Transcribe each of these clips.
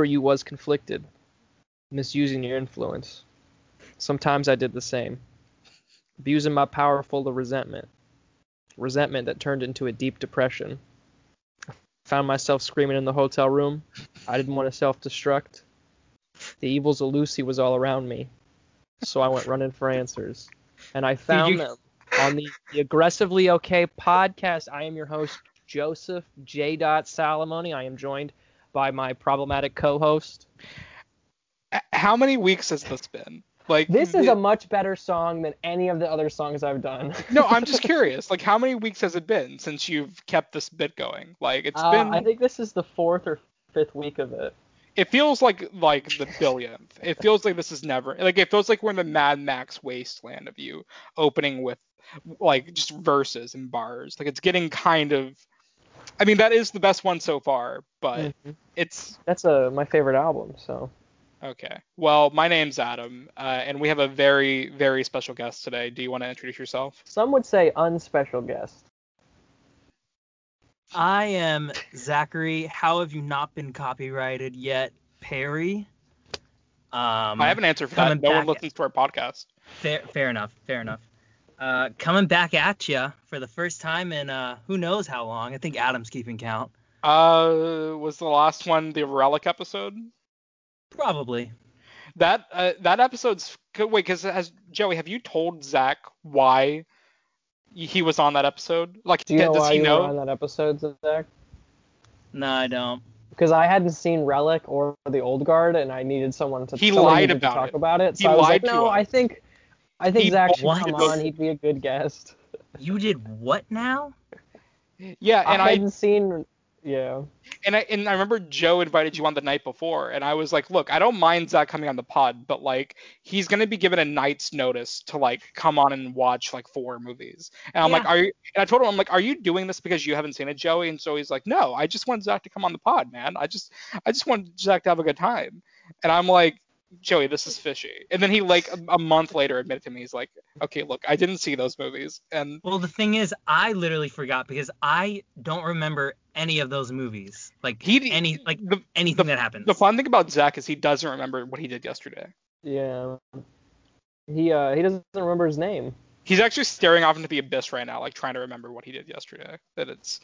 remember you was conflicted, misusing your influence. Sometimes I did the same, abusing my power full of resentment, resentment that turned into a deep depression. Found myself screaming in the hotel room. I didn't want to self-destruct. The evils of Lucy was all around me, so I went running for answers, and I found you- them on the, the Aggressively Okay podcast. I am your host, Joseph J. Salomone. I am joined by my problematic co-host. How many weeks has this been? Like This is the- a much better song than any of the other songs I've done. No, I'm just curious. Like how many weeks has it been since you've kept this bit going? Like it's Uh, been I think this is the fourth or fifth week of it. it feels like like the billionth. It feels like this is never like it feels like we're in the Mad Max wasteland of you opening with like just verses and bars. Like it's getting kind of I mean that is the best one so far, but Mhm. it's That's uh, my favorite album. So okay. Well, my name's Adam, uh, and we have a very very special guest today. Do you want to introduce yourself? some would say unspecial guest. I am Zachary. How have you not been copyrighted yet, Perry? Um, I have an answer for that. No one back- listens to our podcast. Fair, fair enough. Fair enough. Uh, coming back at you for the first time in uh, who knows how long. I think Adam's keeping count. Uh, was the last one the relic episode? Probably. That uh, that episode's c- wait, because has Joey, have you told Zach why he was on that episode? Like, Do you know does why he you know? were on that episode, Zach? No, I don't. Because I hadn't seen Relic or The Old Guard, and I needed someone to, He someone lied about to talk it. about it. He So I was lied like, to no, us. I think I think He Zach should lied come on. He'd be a good guest. You did what now? Yeah, and I I, hadn't seen. Yeah. and I and I remember Joe invited you on the night before, and I was like, look, I don't mind Zach coming on the pod, but like he's gonna be given a night's notice to like come on and watch like four movies. And I'm like, are you? And I told him, I'm like, are you doing this because you haven't seen it, Joey? And so he's like, no, I just want Zach to come on the pod, man. I just I just want Zach to have a good time. And I'm like, Joey, this is fishy. And then he like a, a month later admitted to me, he's like, okay, look, I didn't see those movies, and Well, the thing is, I literally forgot because I don't remember any of those movies. Like he any like the, anything that happens. the fun thing about Zach is he doesn't remember what he did yesterday. Yeah. He uh he doesn't remember his name. He's actually staring off into the abyss right now, like trying to remember what he did yesterday. That it's.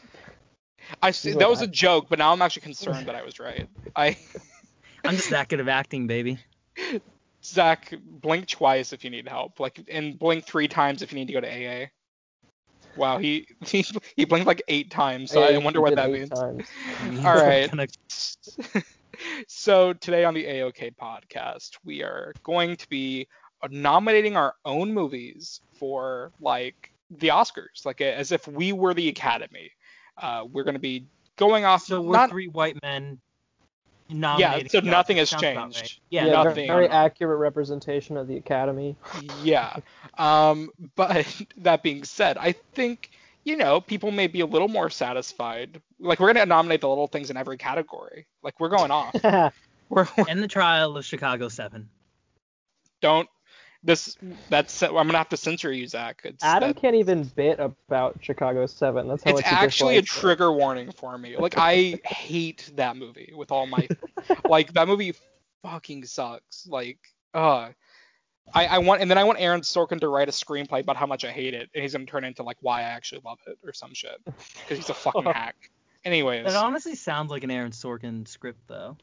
I see, that was a joke, but now I'm actually concerned that I was right. I I'm just that good of acting, baby. Zach, blink twice if you need help, like and blink three times if you need to go to AA. Wow, he he, he blinked like eight times, so I wonder what that means. times. All right. So today on the AOK podcast, we are going to be nominating our own movies for like the Oscars, like as if we were the Academy. Uh, we're going to be going off. So we're not, three white men. Yeah, so the nothing has changed. right. Yeah. Yeah, nothing. very accurate representation of the Academy. yeah. Um, but that being said, I think you know people may be a little more satisfied. Like we're going to nominate the little things in every category. Like we're going off. We're, we're And the trial of Chicago Seven. don't this that's I'm gonna have to censor you, Zach. It's Adam that- can't even bit about Chicago Seven. That's how it's much he actually a dislikes it. trigger warning for me. Like I hate that movie with all my like that movie fucking sucks. Like uh I, I want and then I want Aaron Sorkin to write a screenplay about how much I hate it and he's gonna turn it into like why I actually love it or some shit. Because he's a fucking hack. Anyways, That honestly sounds like an Aaron Sorkin script, though.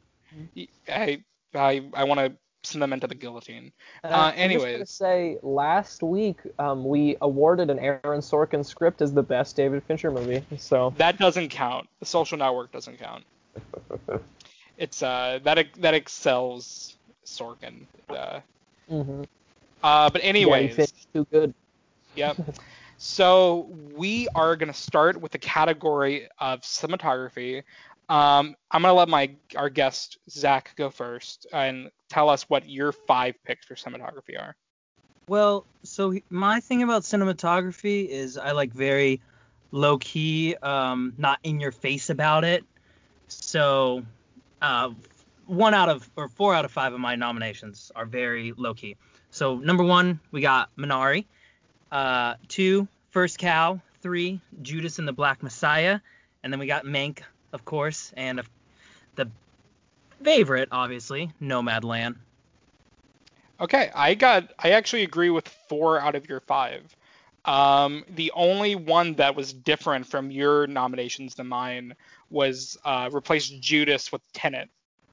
I I I want to send them into the guillotine. And Uh, I'm just gonna anyways. say last week um, we awarded an Aaron Sorkin script as the best David Fincher movie. So That doesn't count. The Social Network doesn't count. It's uh that that excels Sorkin. Uh, mhm. uh but yeah, anyways, finished too good. yep. So we are gonna start with the category of cinematography. Um, I'm gonna let my our guest Zach go first and tell us what your five picks for cinematography are. Well, so my thing about cinematography is I like very low key, um, not in your face about it. So, uh, one out of or four out of five of my nominations are very low key. So number one, we got Minari. Uh, two, First Cow. Three, Judas and the Black Messiah. And then we got Mank, of course, and of the favorite, obviously, Nomadland. Okay, I got. I actually agree with four out of your five. Um, the only one that was different from your nominations than mine was uh, replace Judas with Tenet,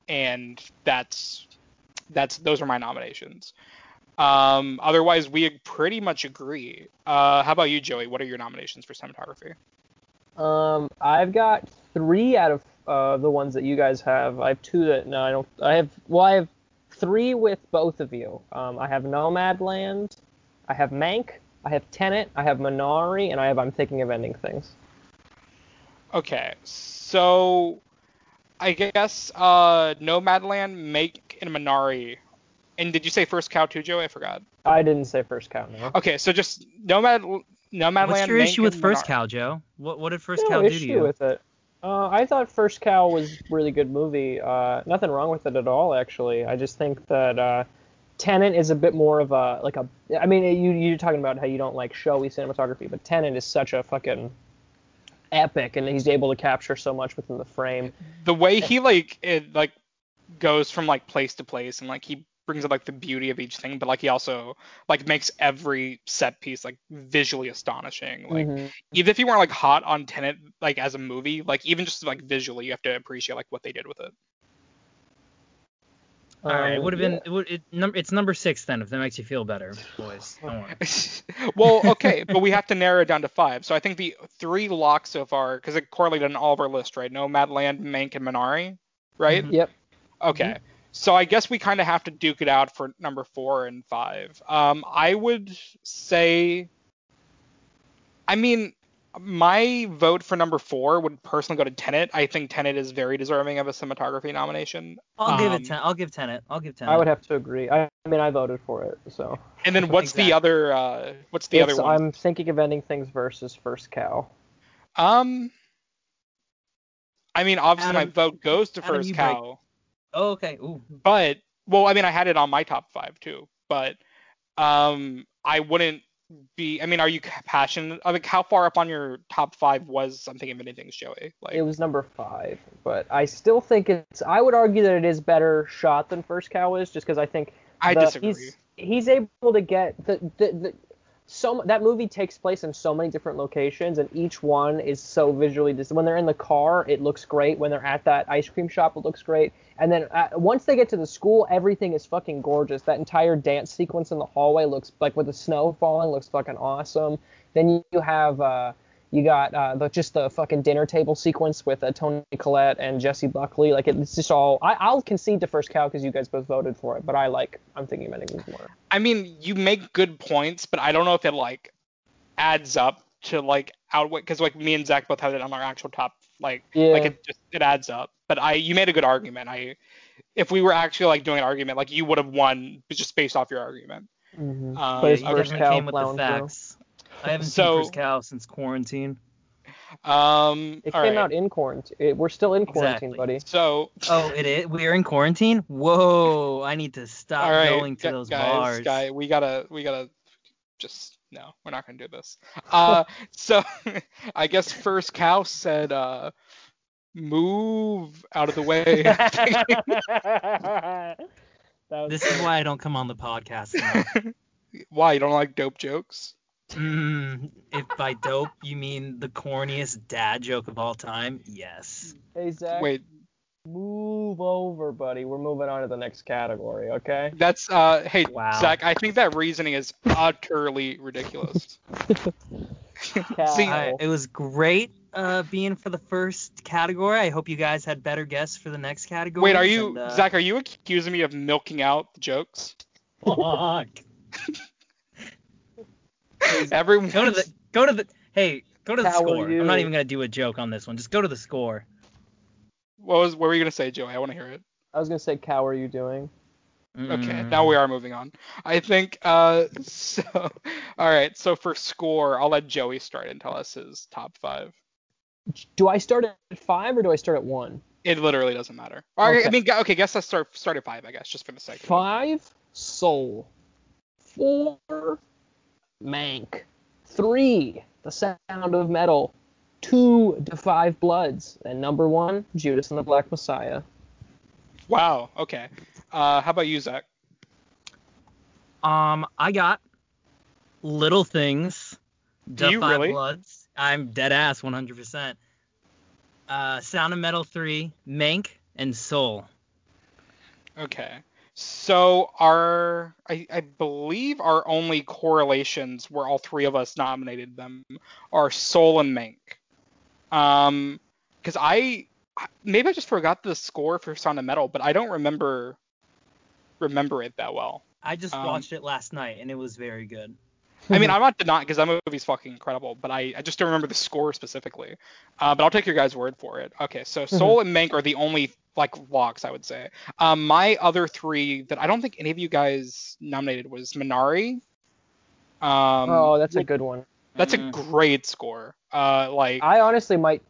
and that's that's those are my nominations. Um, otherwise, we pretty much agree. Uh, how about you, Joey? What are your nominations for cinematography? Um, I've got three out of uh, the ones that you guys have. I have two that no, I don't. I have well, I have three with both of you. Um, I have Nomadland, I have Mank, I have Tenet, I have Minari, and I have I'm thinking of ending things. Okay, so I guess uh, Nomadland, Mank, and Minari. And did you say First Cow too, Joe? I forgot. I didn't say first count. No. Okay, so just Nomad, Nomadland. What's your Mank, issue with First Minari. Cow, Joe? What what did First no Cow do to issue you? with it. Uh, I thought First Cow was a really good movie. Uh, nothing wrong with it at all, actually. I just think that uh, Tenet is a bit more of a like a. I mean, you you're talking about how you don't like showy cinematography, but Tenet is such a fucking epic, and he's able to capture so much within the frame. The way he like it like goes from like place to place and like he brings up like the beauty of each thing, but like he also like makes every set piece like visually astonishing. Like Mhm. even if you weren't like hot on Tenet like as a movie, like even just like visually, you have to appreciate like what they did with it. All right, it Um, would have been yeah. it would, it, num- it's number six then if that makes you feel better, boys. Don't worry. well, okay, but we have to narrow it down to five. So I think the three locks so far, because it correlated in all of our list, right? Nomadland, Mank, and Minari, right? Mhm. Yep. Okay. So I guess we kind of have to duke it out for number four and five. Um, I would say, I mean, my vote for number four would personally go to Tenet. I think Tenet is very deserving of a cinematography nomination. I'll give Um, it ten. I'll give Tenet. I'll give Tenet. I would have to agree. I, I mean, I voted for it, so. And then what's the other? Uh, what's the It's- other one? I'm thinking of ending things versus First Cow. Um, I mean, obviously my vote goes to Adam, First you break- Cow, Oh, okay. Ooh. but well, I mean, I had it on my top five too, but um, I wouldn't be. I mean, are you passionate? I mean, how far up on your top five was I'm of anything, Joey? Like, It was number five, but I still think it's. I would argue that it is better shot than First Cow is, just because I think I the- disagree. He's, he's able to get the, the, the so that movie takes place in so many different locations, and each one is so visually. Dis- when they're in the car, it looks great. When they're at that ice cream shop, it looks great. And then uh, once they get to the school, everything is fucking gorgeous. That entire dance sequence in the hallway looks like with the snow falling looks fucking awesome. Then you, have. Uh, you got uh, the, just the fucking dinner table sequence with uh, Toni Collette and Jessie Buckley. Like it's just all. I, I'll concede to First Cow because you guys both voted for it, but I like. I'm thinking of ending more. I mean, you make good points, but I don't know if it like adds up to like outweigh because like me and Zach both had it on our actual top. Like, Yeah. like it just it adds up. But I, you made a good argument. I, if we were actually like doing an argument, like you would have won just based off your argument. Mm-hmm. Um, But it's. First Cow came with the plowing through. Facts. I haven't So- seen First Cow since quarantine. Um, It all came right. out in quarantine. We're still in quarantine, Exactly. buddy. So, Oh, it is. We're in quarantine. Whoa! I need to stop all right, going to gu- those guys, bars. guy, we gotta, we gotta, just no, we're not gonna do this. Uh, so I guess first cow said, uh, move out of the way. that was This is why I don't come on the podcast. enough. Why you don't like dope jokes? Mm, if by dope you mean the corniest dad joke of all time, yes. Hey Zach, Wait, move over, buddy. We're moving on to the next category, okay? that's uh, hey Wow. Zach, I think that reasoning is utterly ridiculous. See, I, it was great uh, being for the first category. I hope you guys had better guess for the next category. Wait, are you and, uh, Zach? Are you accusing me of milking out the jokes? fuck. Everyone. Go to the go to the hey go to the How score. I'm not even gonna do a joke on this one. Just go to the score. What was? What were you gonna say, Joey? I want to hear it. I was gonna say, cow, are you doing? Okay, Mm. now we are moving on. I think uh so all right, so for score, I'll let Joey start and tell us his top 5. Do I start at five or do I start at one? It literally doesn't matter. Or, I mean okay, guess let's start start at 5, I guess, just for the sake. Five, Soul. Four, Mank. Three, The Sound of Metal. Two, To Five Bloods. And number one, Judas and the Black Messiah. Wow. Okay. Uh, how about you, Zach? Um, I got Little Things. Do you Five really? Bloods. I'm dead ass 100%. Uh, Sound of Metal 3, Mank, and Soul. Okay. So our, I, I believe our only correlations where all three of us nominated them are Soul and Mank. Um, because I maybe I just forgot the score for Sound of Metal, but I don't remember remember it that well. I just Um, watched it last night and it was very good. I mean, I'm not denying because that movie's fucking incredible, but I, I just don't remember the score specifically. Uh, but I'll take your guys' word for it. Okay, so Soul and Mank are the only like locks I would say. Um, my other three that I don't think any of you guys nominated was Minari. Um, oh, that's a good one. that's a Mm. great score. Uh, like I honestly might.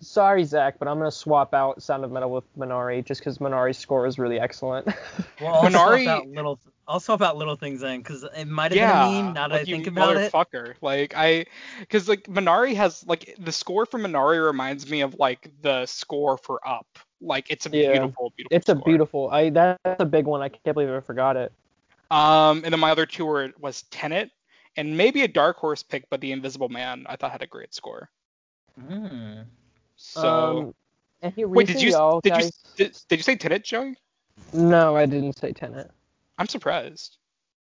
Sorry, Zach, but I'm gonna swap out Sound of Metal with Minari just because Minari's score is really excellent. Well, I'll Minari- swap out little, I'll swap out little things then, because it might have yeah, been a meme now that like I you think about it. motherfucker. Like I, because like Minari has like the score for Minari reminds me of like the score for Up. Like it's a Yeah. beautiful, beautiful. it's a beautiful. I that's a big one. I can't believe I forgot it. Um, and then my other two were was Tenet and maybe a dark horse pick, but The Invisible Man I thought had a great score. Mm. So um, and he wait, did you did you did, did you say Tenet, Joey? No, I didn't say Tenet. I'm surprised.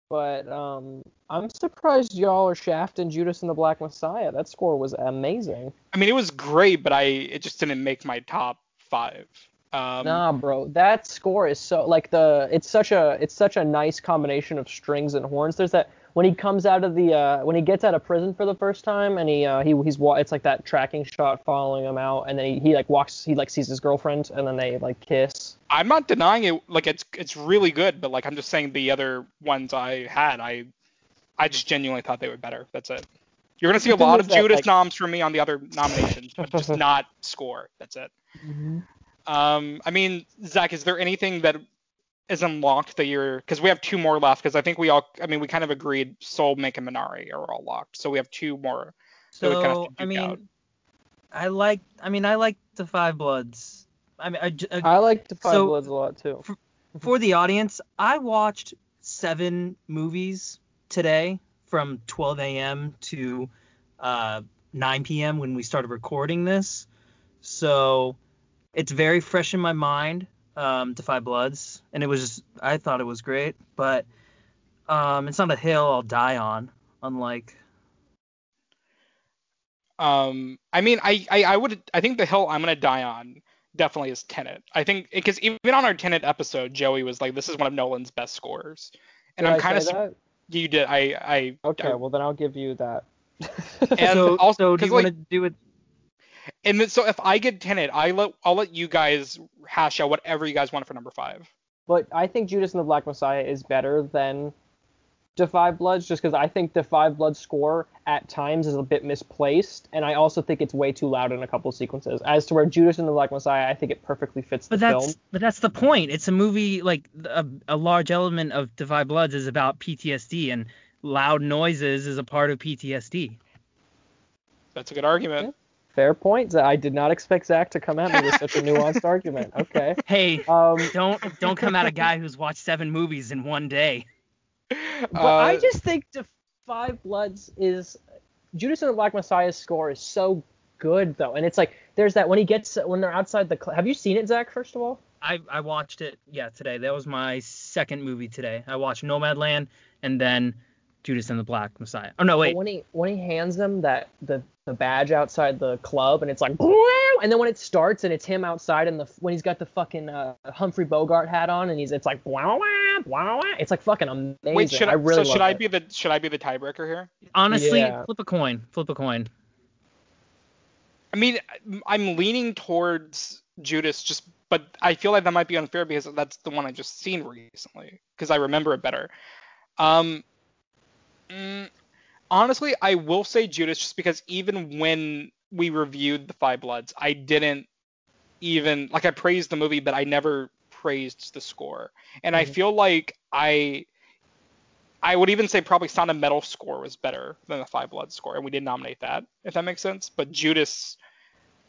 But um, I'm surprised y'all are Shaft and Judas and the Black Messiah. That score was amazing. I mean, it was great, but I it just didn't make my top five. Um, nah, bro, that score is so like the it's such a it's such a nice combination of strings and horns. There's that when he comes out of the uh, when he gets out of prison for the first time and he uh, he he's it's like that tracking shot following him out and then he, he like walks he like sees his girlfriend and then they like kiss. I'm not denying it. Like it's it's really good, but like I'm just saying the other ones I had, I I just genuinely thought they were better. That's it. You're gonna see a lot of that, Judas like- noms from me on the other nominations, but just not score. That's it. Um, I mean, Zach, is there anything that is unlocked that you're? Because we have two more left. Because I think we all, I mean, we kind of agreed Soul, Mank, and Minari are all locked. So we have two more. that we kinda have So I mean, out. I like, I mean, I like the Five Bloods. I mean, I I like the Five So- Bloods a lot too. for the audience, I watched seven movies today from 12 a.m. to uh, 9 p.m. when we started recording this. So it's very fresh in my mind, um, The Five Bloods, and it was just, I thought it was great, but um, it's not a hill I'll die on, unlike. Um, I mean, I, I, I would, I think the hill I'm gonna die on definitely is Tenet. I think because even on our Tenet episode, Joey was like, "This is one of Nolan's best scores," and Did I'm kind of you did. I, I Okay, I- well then I'll give you that. And so, also- so do 'cause, you like- want to do it? And then, so if I get Tenet, I let I'll let you guys hash out whatever you guys want for number five. But I think Judas and the Black Messiah is better than The Five Bloods, just because I think the Five Bloods score at times is a bit misplaced, and I also think it's way too loud in a couple sequences. As to where Judas and the Black Messiah, I think it perfectly fits the But that's film. but that's the point. It's a movie like a, a large element of the Five Bloods is about PTSD and loud noises is a part of PTSD. That's a good argument. Fair point. I did not expect Zach to come at me with such a nuanced argument. Okay. Hey, Um, don't don't come at a guy who's watched seven movies in one day. but Uh, I just think the Five Bloods is Judas and the Black Messiah's score is so good though, and it's like there's that when he gets when they're outside the. Cl- Have you seen it, Zach? First of all. I I watched it yeah today. That was my second movie today. I watched Nomadland and then Judas and the Black Messiah. Oh no But wait. when he when he hands them that the the badge outside the club and it's like and then when it starts and it's him outside and the when he's got the fucking uh, Humphrey Bogart hat on and he's it's like wow wow wow it's like fucking amazing. Wait, should I, I really so should love I it. be the should I be the tiebreaker here? Honestly, Yeah. flip a coin. Flip a coin. I mean, I'm leaning towards Judas, just but I feel like that might be unfair because that's the one I just seen recently because I remember it better. Um, mm, honestly, I will say Judas just because even when we reviewed the Five Bloods, I didn't even like I praised the movie, but I never praised the score, and I Mhm. feel like I. I would even say probably Sound of Metal score was better than the Five Bloods score, and we did nominate that, if that makes sense. But Judas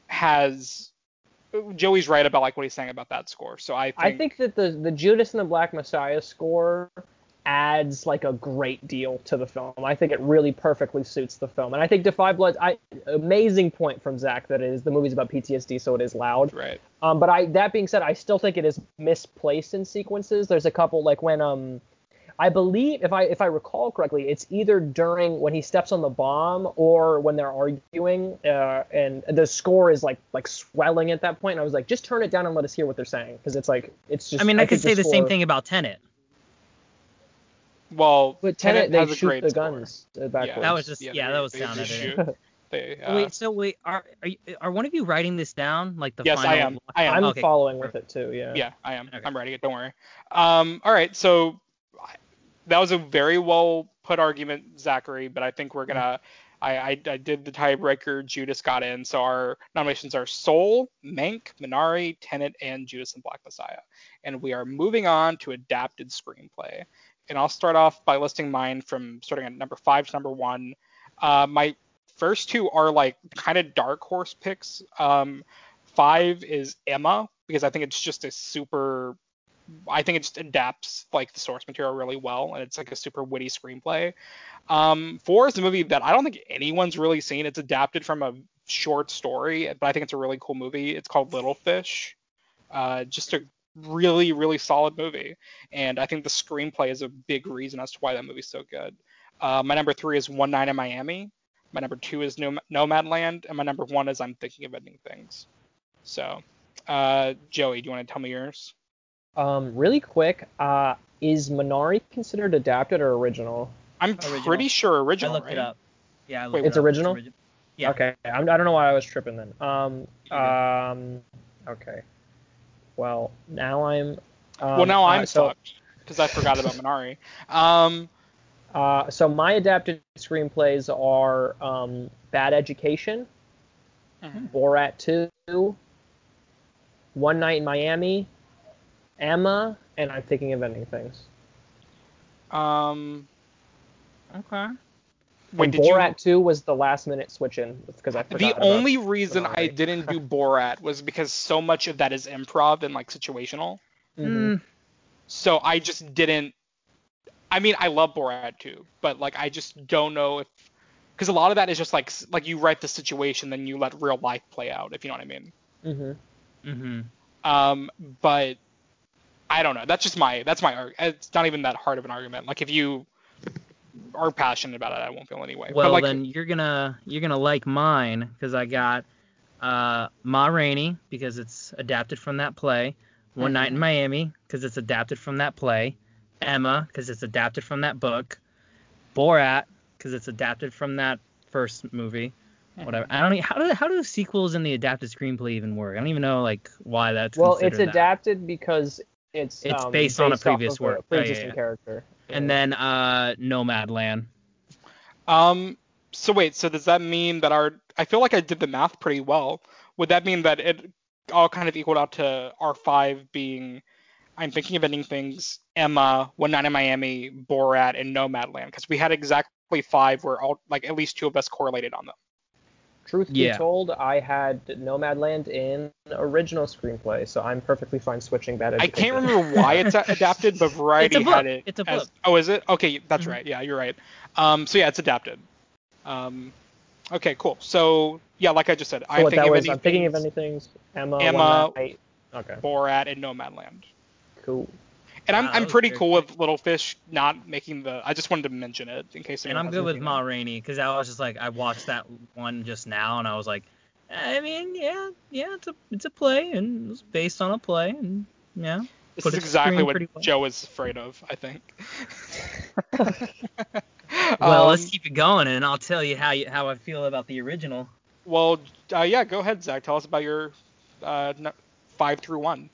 has Joey's right about like what he's saying about that score. So I think, I think that the the Judas and the Black Messiah score adds like a great deal to the film. I think it really perfectly suits the film, and I think Defy Blood. I amazing point from Zach that it is the movie's about PTSD, so it is loud. right. Um, but I that being said, I still think it is misplaced in sequences. There's a couple like when um, I believe if I if I recall correctly, it's either during when he steps on the bomb or when they're arguing, uh, and the score is like like swelling at that point. And I was like, just turn it down and let us hear what they're saying, because it's like it's just. I mean, I, could say the same thing about Tenet. Well, But Tenet, they has a shoot great the score. guns uh, backwards. That was just- Yeah, yeah, that was they sound just editing. They, uh, wait, so wait, are are, you, are one of you writing this down? Like the Yes, final I am. I am. I'm Okay. following with it too. Yeah. Yeah, I am. Okay. I'm writing it. Don't worry. Um, all right. So that was a very well put argument, Zachary. But I think we're gonna. I, I, I did the tiebreaker. Judas got in. So our nominations are Soul, Mank, Minari, Tenet, and Judas and Black Messiah. And we are moving on to adapted screenplay. And I'll start off by listing mine from starting at number five to number one. Uh, my first two are like kind of dark horse picks. Um, five is Emma because I think it's just a super. I think it just adapts like the source material really well, and it's like a super witty screenplay. Um, four is a movie that I don't think anyone's really seen. It's adapted from a short story, but I think it's a really cool movie. It's called Little Fish. Uh, just a really, really solid movie, and I think the screenplay is a big reason as to why that movie's so good. Uh, my number three is One Night in Miami. My number two is Nom- Nomadland, and my number one is I'm Thinking of Ending Things. So, uh, Joey, do you want to tell me yours? Um, really quick, uh, is Minari considered adapted or original? I'm Original. pretty sure original. I looked right? it up. Yeah, I looked Wait, it it's up. original? origi- Yeah. Okay. I'm, I don't know why I was tripping then. Um. Um. Okay. Well, now I'm. Um, well, now uh, I'm so, stuck because I forgot about Minari. Um, Uh, so my adapted screenplays are um, Bad Education, mhm. Borat 2, One Night in Miami, Emma, and I'm thinking of ending things. um, Okay. Wait, and did Borat you? 2 was the last minute switch in because I forgot The about only reason I Minari. didn't do Borat was because so much of that is improv and like situational. Mhm. Mm, So I just didn't. I mean, I love Borat too, but like I just don't know if because a lot of that is just like like you write the situation, then you let real life play out, if you know what I mean. Mhm. mm-hmm. Um, but I don't know. That's just my that's my arg- it's not even that hard of an argument. Like if you are passionate about it, I won't feel any way. Well, but like, then you're gonna you're gonna like mine because I got uh, Ma Rainey because it's adapted from that play. One Night in Miami because it's adapted from that play. Emma because it's adapted from that book. Borat because it's adapted from that first movie. Whatever. I don't. e- How do how do the sequels and the adapted screenplay even work? I don't even know like why that's. Well, it's considered that. adapted because it's It's um, based on a previous work. Yeah, yeah, pre-existing yeah. character. And then uh, Nomadland. um, so wait, so does that mean that our I feel like I did the math pretty well. Would that mean that it all kind of equaled out to our five being I'm thinking of ending things, Emma, One Night in Miami, Borat, and Nomadland, because we had exactly five where all like at least two of us correlated on them. Truth Yeah. be told, I had Nomadland in original screenplay, so I'm perfectly fine switching Bad I can't remember why it's a- adapted, but Variety book. had it. It's a as- book. oh, is it? Okay, that's Mhm. right. Yeah, you're right. Um, so yeah, it's adapted. Um, okay, cool. So yeah, like I just said, So I'm what thinking that of was, I'm thinking of anything. Emma. Emma. One Night. Okay. Borat, and Nomadland. Cool. And I'm Wow, I'm pretty cool quick. with Little Fish not making the. I just wanted to mention it in case. And I'm good with anything Ma else. Rainey because I was just like I watched that one just now and I was like, I mean yeah yeah it's a it's a play and it's based on a play and yeah This put is exactly what well. Joe is afraid of. I think. well Um, let's keep it going and I'll tell you how you how I feel about the original. Well, uh, yeah, go ahead, Zach. Tell us about your uh, five through one.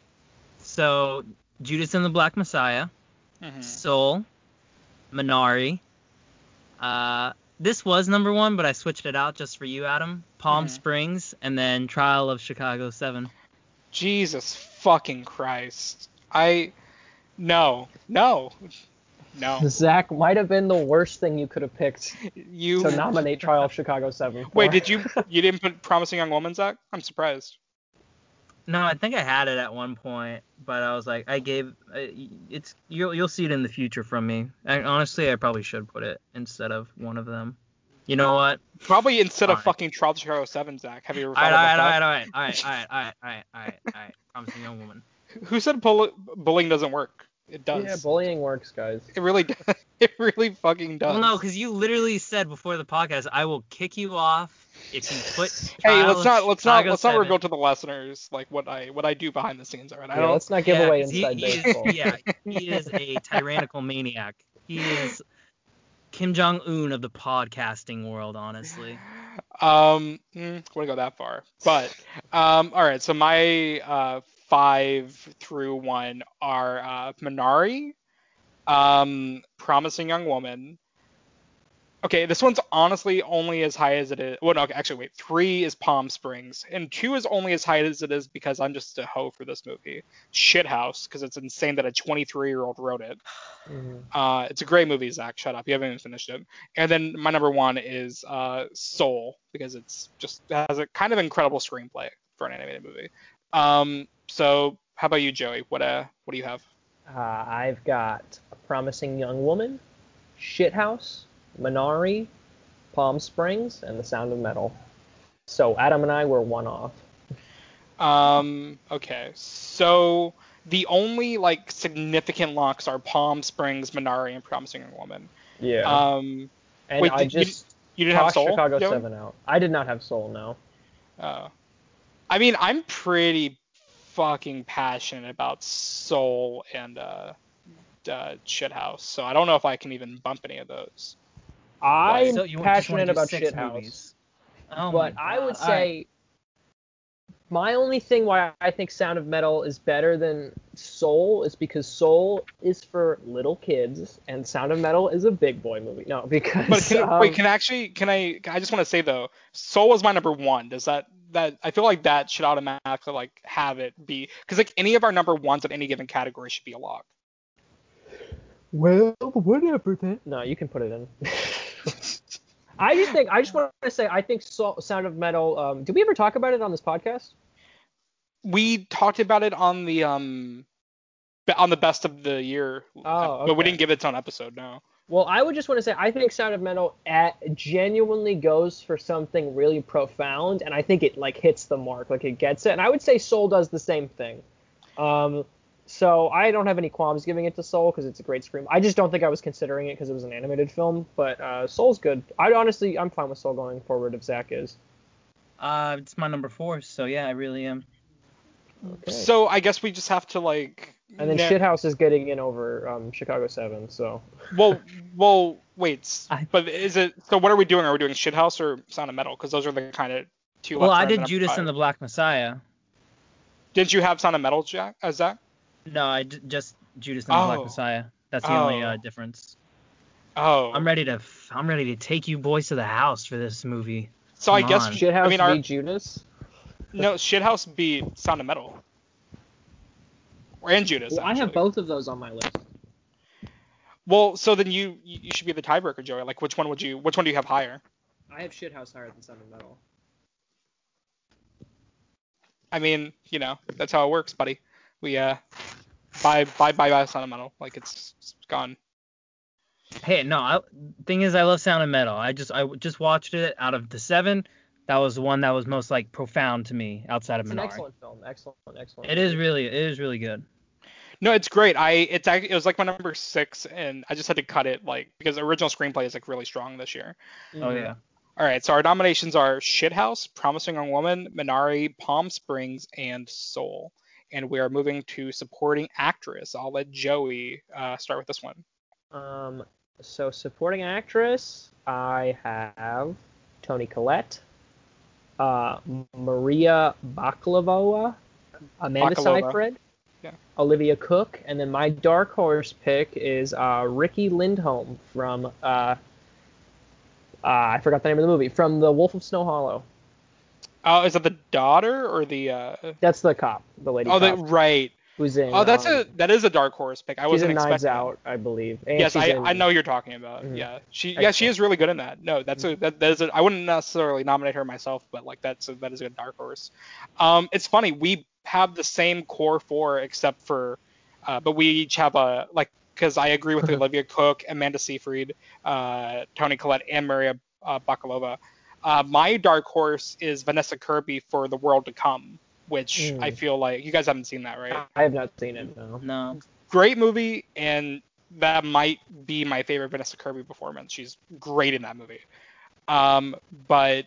So Judas and the Black Messiah, Mhm. Soul, Minari. Uh, this was number one, but I switched it out just for you, Adam. Palm Mhm. Springs, and then Trial of Chicago Seven. Jesus fucking Christ. I no, no, no. Zach might have been the worst thing you could have picked You to nominate Trial of Chicago 7. for. wait? Did you you didn't put Promising Young Woman, Zach? I'm surprised. No, I think I had it at one point, but I was like, I gave it's you'll you'll see it in the future from me. I, honestly, I probably should put it instead of one of them. You know what? Probably instead of Fine. fucking Trial Chicago 7, Zach. Have you ever All right, all right, that? all right, all right, all right, all right, all right, all right, all right. Promising young woman. Who said bull- bullying doesn't work? It does. Yeah, bullying works, guys. it really does. It really fucking does. Well, no, because you literally said before the podcast, I will kick you off if you put. Hey, let's not let's not let's not 7. reveal to the listeners like what I what I do behind the scenes. All right, I Yeah, don't. let's not give Yeah, away 'cause he- inside he is- baseball. yeah, he is a tyrannical maniac. He is Kim Jong Un of the podcasting world, honestly. Um, mm, wouldn't go that far, but um, all right. So my uh five through one are uh Minari, um, Promising Young Woman. Okay, this one's honestly only as high as it is. Well, no, actually, wait. Three is Palm Springs, and two is only as high as it is because I'm just a hoe for this movie. Shithouse, because it's insane that a 23 year old wrote it. Mhm. Uh, it's a great movie, Zach. Shut up. You haven't even finished it. And then my number one is uh, Soul because it's just it has a kind of incredible screenplay for an animated movie. Um, so how about you, Joey? What uh, what do you have? Uh, I've got a promising young woman, Shithouse, Minari, Palm Springs, and The Sound of Metal. So Adam and I were one off. Um, okay. So the only like significant locks are Palm Springs, Minari, and Promising Young Woman. Yeah. Um, and wait, I did you- just you didn't have Soul. Chicago Joey? Seven out. I did not have Soul. No. Oh. I mean, I'm pretty fucking passionate about Soul and uh, uh, Shithouse, so I don't know if I can even bump any of those. I'm So you just wanna passionate about six Shithouse. Oh but I would God. All right. say my only thing why I think Sound of Metal is better than Soul is because Soul is for little kids and Sound of Metal is a big boy movie. No, because But can, um, wait, can I actually can I? I just want to say though, Soul was my number one. Does that that I feel like that should automatically like have it be because like any of our number ones in any given category should be a lock. well, whatever then. No, you can put it in. I just think I just want to say I think Soul, Sound of Metal. Um, did we ever talk about it on this podcast? We talked about it on the um on the best of the year, Oh, but we didn't give it its own episode. No. Well, I would just want to say I think Sound of Metal at, genuinely goes for something really profound, and I think it like hits the mark, like it gets it. And I would say Soul does the same thing. Um, so I don't have any qualms giving it to Soul because it's a great scream. I just don't think I was considering it because it was an animated film, but uh, Soul's good. I honestly I'm fine with Soul going forward if Zach is. Uh, it's my number four, so yeah, I really am. Okay. So I guess we just have to like. and then na- Shithouse is getting in over um, Chicago Seven. So Well, well, wait. But is it? So what are we doing? Are we doing Shithouse or Sound of Metal? Because those are the kind of two. Well, I did Judas five. and the Black Messiah. Didn't you have Sound of Metal, Jack? Uh, Zach? No, I d- just Judas and the Black Oh. Messiah. That's the only Oh. uh, difference. Oh. I'm ready to f- I'm ready to take you boys to the house for this movie. so I come guess. on. Shithouse I mean, our, beat Judas. No, Shithouse beat Sound of Metal. Or and Judas. Well, I have both of those on my list. Well, so then you you you should be the tiebreaker, Joey. Like, which one would you? Which one do you have higher? I have Shithouse higher than Sound of Metal. I mean, you know, that's how it works, buddy. We uh, buy buy buy buy Sound of Metal. Like it's, it's gone. Hey, no, I, thing is, I love Sound of Metal. I just I just watched it out of the seven. That was the one that was most like profound to me outside of Minari. It's an excellent film. Excellent, excellent. It is really it is really good. No, it's great. I it's actually it was like my number six, and I just had to cut it like because the original screenplay is like really strong this year. Oh yeah. All right, so our nominations are Shithouse, Promising Young Woman, Minari, Palm Springs, and Soul. And we are moving to supporting actress. I'll let Joey uh, start with this one. Um, so supporting actress, I have Toni Collette, uh, Maria Bakalova, Amanda Bakalova. Seyfried, Yeah. Olivia Cooke, and then my dark horse pick is uh, Riki Lindhome from uh, uh, I forgot the name of the movie from The Wolf of Snow Hollow. Oh, is that the daughter or the? Uh... That's the cop, the lady Oh, the right. Who's in. Oh, that's um, a that is a dark horse pick. I wasn't Knives expecting. Out, I believe. And Yes, I, in- I know you're talking about. Mhm. Yeah, she yeah she is really good in that. No, that's a that, that is a, I wouldn't necessarily nominate her myself, but like that's a, that is a dark horse. Um, it's funny we have the same core four except for, uh, but we each have a like because I agree with Olivia Cooke, Amanda Seyfried, uh, Toni Collette, and Maria uh, Bakalova. Uh, my dark horse is Vanessa Kirby for The World to Come, which Mm. I feel like you guys haven't seen that, right? I have not seen it. No. No. Great movie, and that might be my favorite Vanessa Kirby performance. She's great in that movie. Um, but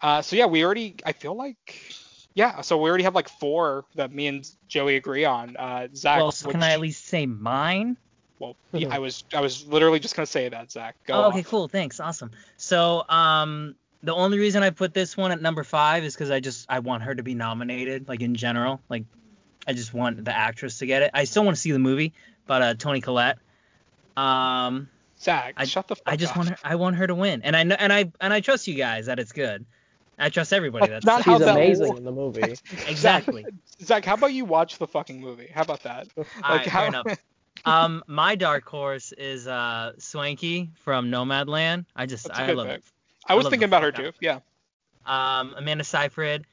uh, so yeah, we already. I feel like yeah. So we already have like four that me and Joey agree on. Uh, Zach, Well, so which- can I at least say mine? Well, yeah, I was I was literally just gonna say that, Zach. Go Oh, okay, off. cool. Thanks. Awesome. So, um, the only reason I put this one at number five is because I just I want her to be nominated, like in general. Like, I just want the actress to get it. I still want to see the movie, but uh, Toni Collette. Um, Zach, I- shut the fuck I just up. want her. I want her to win, and I know, and I and I trust you guys that it's good. I trust everybody. That's That's not how She's that amazing works. in the movie. exactly. Zach, how about you watch the fucking movie? How about that? All right, how, fair enough. Um, my dark horse is uh Swankie from Nomadland. I just That's a I good love pick. it. I was love thinking about her too. Yeah. Um, Amanda Seyfried,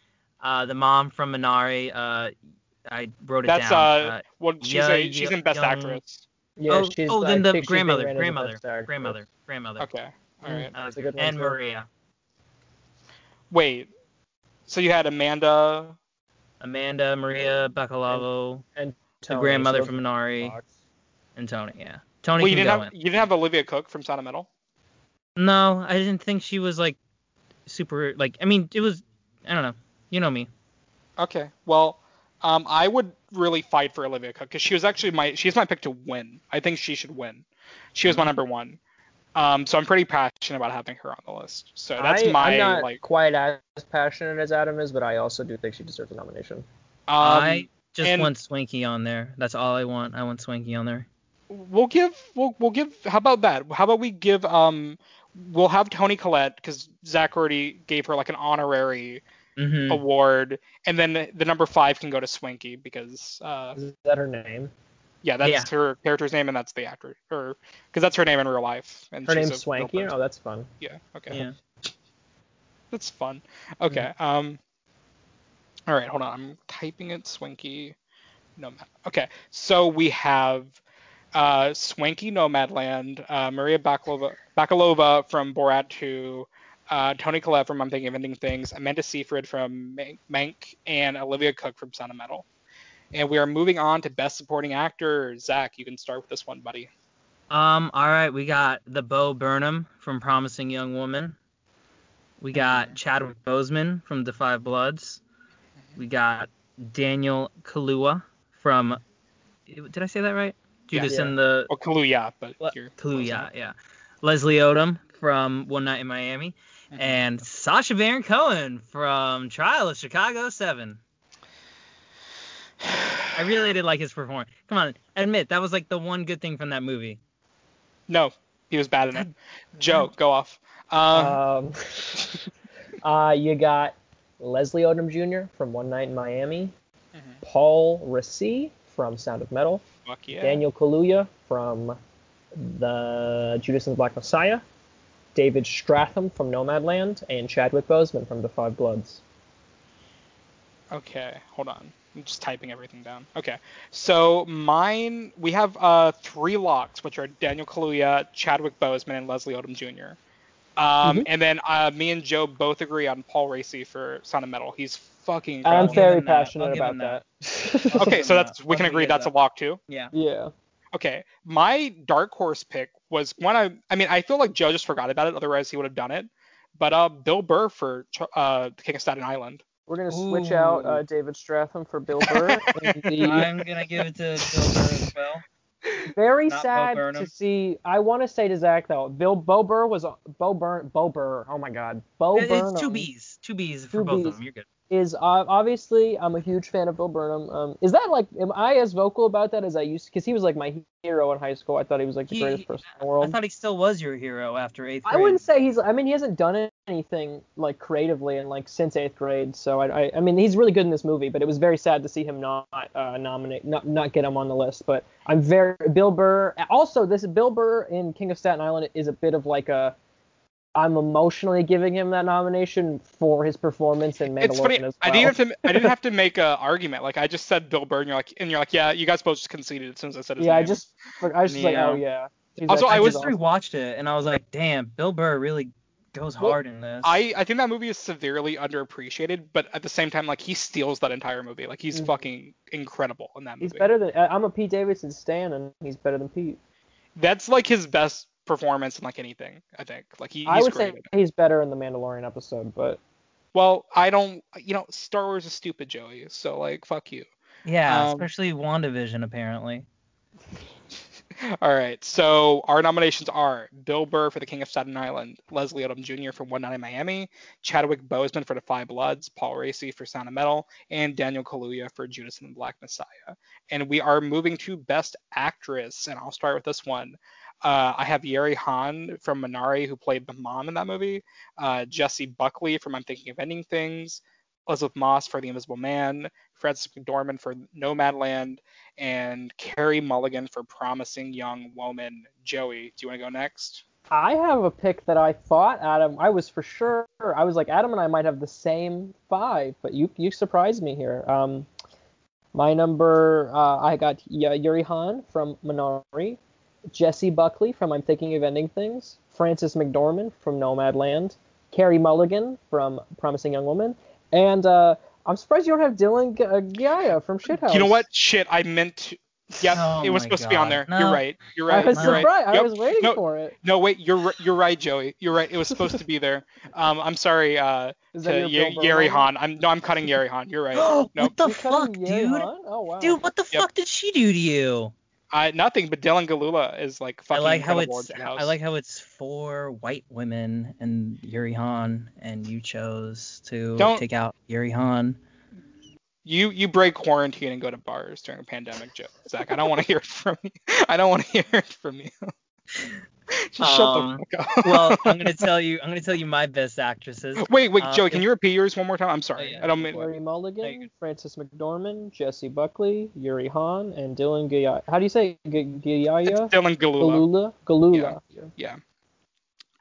uh, the mom from Minari. Uh, I wrote it That's down. uh, well, she's yeah, a she's yeah, in Best young- Actress. Yeah, oh, she's, oh, I then the think she's being grandmother, grandmother, Best Actress. grandmother, grandmother, Okay. All right. Uh, That's a good one, and too. Maria, Wait. So you had Amanda. Amanda, Maria Bakalova, the Tony, grandmother so from Minari, Fox. and Tony. Yeah, Tony Well, you can didn't go have in. you didn't have Olivia Cooke from Sound of Metal. No, I didn't think she was like super. Like, I mean, it was. I don't know. You know me. Okay. Well, um, I would really fight for Olivia Cooke because she was actually my she's my pick to win. I think she should win. She was my number one. Um, so I'm pretty passionate about having her on the list. So that's I, my I'm not like. quite as passionate as Adam is, but I also do think she deserves a nomination. Um, I just and- want Swankie on there. That's all I want. I want Swankie on there. we'll give we'll we'll give how about that how about we give um we'll have toni collette because zach already gave her like an honorary Mm-hmm. award and then the, the number five can go to swankie because uh Is that her name? yeah that's Yeah. her character's name and that's the actor or because that's her name in real life and Her she's name's Swankie. real. Oh, that's fun. yeah okay Yeah. that's fun okay um all right hold on i'm typing it swankie nomad okay so we have uh swankie nomadland uh maria bakalova bakalova from borat 2 uh toni collette from i'm thinking of ending things amanda seyfried from mank, mank and olivia cooke from sound of metal and we are moving on to best supporting actor zach you can start with this one buddy Um, all right, we got the Bo Burnham from Promising Young Woman. We got Chadwick Boseman from The Five Bloods. We got Daniel Kaluuya from. Did I say that right? Judas Yeah. and the or kaluuya but Le- you're Kaluuya, yeah. Leslie Odom from One Night in Miami, Mhm. and Sacha Baron Cohen from Trial of Chicago Seven. I really did like his performance. Come on, admit that was like the one good thing from that movie. no he was bad in it joe go off um, Um, uh, you got Leslie Odom Jr. from One Night in Miami, Mhm. Paul Rassi from Sound of Metal, fuck yeah Daniel Kaluuya from the Judas and the Black Messiah, David Strathairn from Nomadland, and Chadwick Boseman from The Five Bloods. Okay, hold on. I'm just typing everything down. Okay, so mine, we have uh, three locks, which are Daniel Kaluuya, Chadwick Boseman, and Leslie Odom Jr. Um, Mhm. And then uh, me and Joe both agree on Paul Raci for Sound of Metal. He's fucking I'm very him that. I'll passionate about that. that. okay, so that's we can agree you that's a that. lock too. Yeah. yeah. Okay, my dark horse pick was one I, I mean, I feel like Joe just forgot about it. Otherwise, he would have done it. But uh, Bill Burr for uh, the King of Staten Island. We're gonna switch out uh, David Strathairn for Bill Burr. I'm gonna give it to Bill Burr as well. very not sad to see. I want to say to Zach though, Bill Bo Burr was Bo Burr Bo Burr. Oh my God, Bo It- Burnham it's two B's, two B's for Two both Bs. of them. You're good. Is uh, obviously I'm a huge fan of Bill Burnham. Um, is that like am I as vocal about that as I used? To? Because he was like my hero in high school. I thought he was like the He- greatest person in the world. I thought he still was your hero after eighth Grade. I wouldn't say he's. I mean, he hasn't done anything like creatively and like since eighth grade. So I, I, I mean, he's really good in this movie. But it was very sad to see him not uh, nominate, not not get him on the list. But I'm very Bill Burr. Also, this Bill Burr in King of Staten Island is a bit of like a. I'm emotionally giving him that nomination for his performance in Mandalorian It's funny. as well. I didn't have to. I didn't have to make an argument. Like I just said Bill Burr, and you're like, and you're like, yeah, you guys both just conceded as soon as I said his yeah, I name. just I was just like, oh yeah. He's Also, like- I he's was awesome. rewatched it and I was like, damn, Bill Burr really goes Well, hard in this. I, I think that movie is severely underappreciated, but at the same time, like he steals that entire movie. Like he's Mhm. fucking incredible in that movie. He's better than I'm a Pete Davidson stan, and he's better than Pete. That's like his best performance in like anything. I think. Like he, he's I would great. say he's better in the Mandalorian episode, but Well, I don't. You know, Star Wars is stupid, Joey. So like, fuck you. yeah, um, especially WandaVision apparently. All right. So our nominations are Bill Burr for The King of Staten Island, Leslie Odom Jr. for One Night in Miami, Chadwick Boseman for The Five Bloods, Paul Raci for Sound of Metal, and Daniel Kaluuya for Judas and the Black Messiah. And we are moving to Best Actress, and I'll start with this one. Uh, I have Yeri Han from Minari, who played the mom in that movie, uh, Jessie Buckley from I'm Thinking of Ending Things, Elisabeth Moss for The Invisible Man, Frances McDormand for Nomadland, and Carey Mulligan for Promising Young Woman. Joey, do you want to go next? I have a pick that I thought Adam. I was for sure. I was like Adam and I might have the same five, but you you surprised me here. Um, my number uh, I got Yuri Han from Minari, Jessie Buckley from I'm Thinking of Ending Things, Frances McDormand from Nomadland, Carey Mulligan from Promising Young Woman, and uh, I'm surprised you don't have Dylan G- uh, Giaya from Shithouse. You know what? Shit, I meant to. Yeah, Oh it was my supposed to be on there. No. You're right. You're right. I right. was you're right. surprised. I Yep. was waiting no, for it. No, wait. You're you're right, Joey. You're right. It was supposed to be there. Um, I'm sorry. Uh, Is that to your Ye- Bill Burr Yeri? Han. I'm no, I'm cutting Yeri Han. You're right. what Nope. the You're fuck, dude? Oh wow. Dude, what the Yep. fuck did she do to you? I nothing, but Dylan Gelula is like fucking I like how it's House. I like how it's four white women and Yuri Han, and you chose to Don't- take out Yuri Han. You you break quarantine and go to bars during a pandemic, Joe. Zach, I don't want to hear it from you. I don't want to hear it from you. Just shut Um, the fuck up. Well, I'm gonna tell you. I'm gonna tell you my best actresses. wait, wait, um, Joey, can you repeat yours one more time? I'm sorry. Oh, yeah. I don't mean. Carey No, Mulligan, you're Frances McDormand, Jessie Buckley, Yuri Han, and Dylan Gaya. How do you say G- It's Gayaya? Dylan Gelula. Gelula. Gelula. Yeah.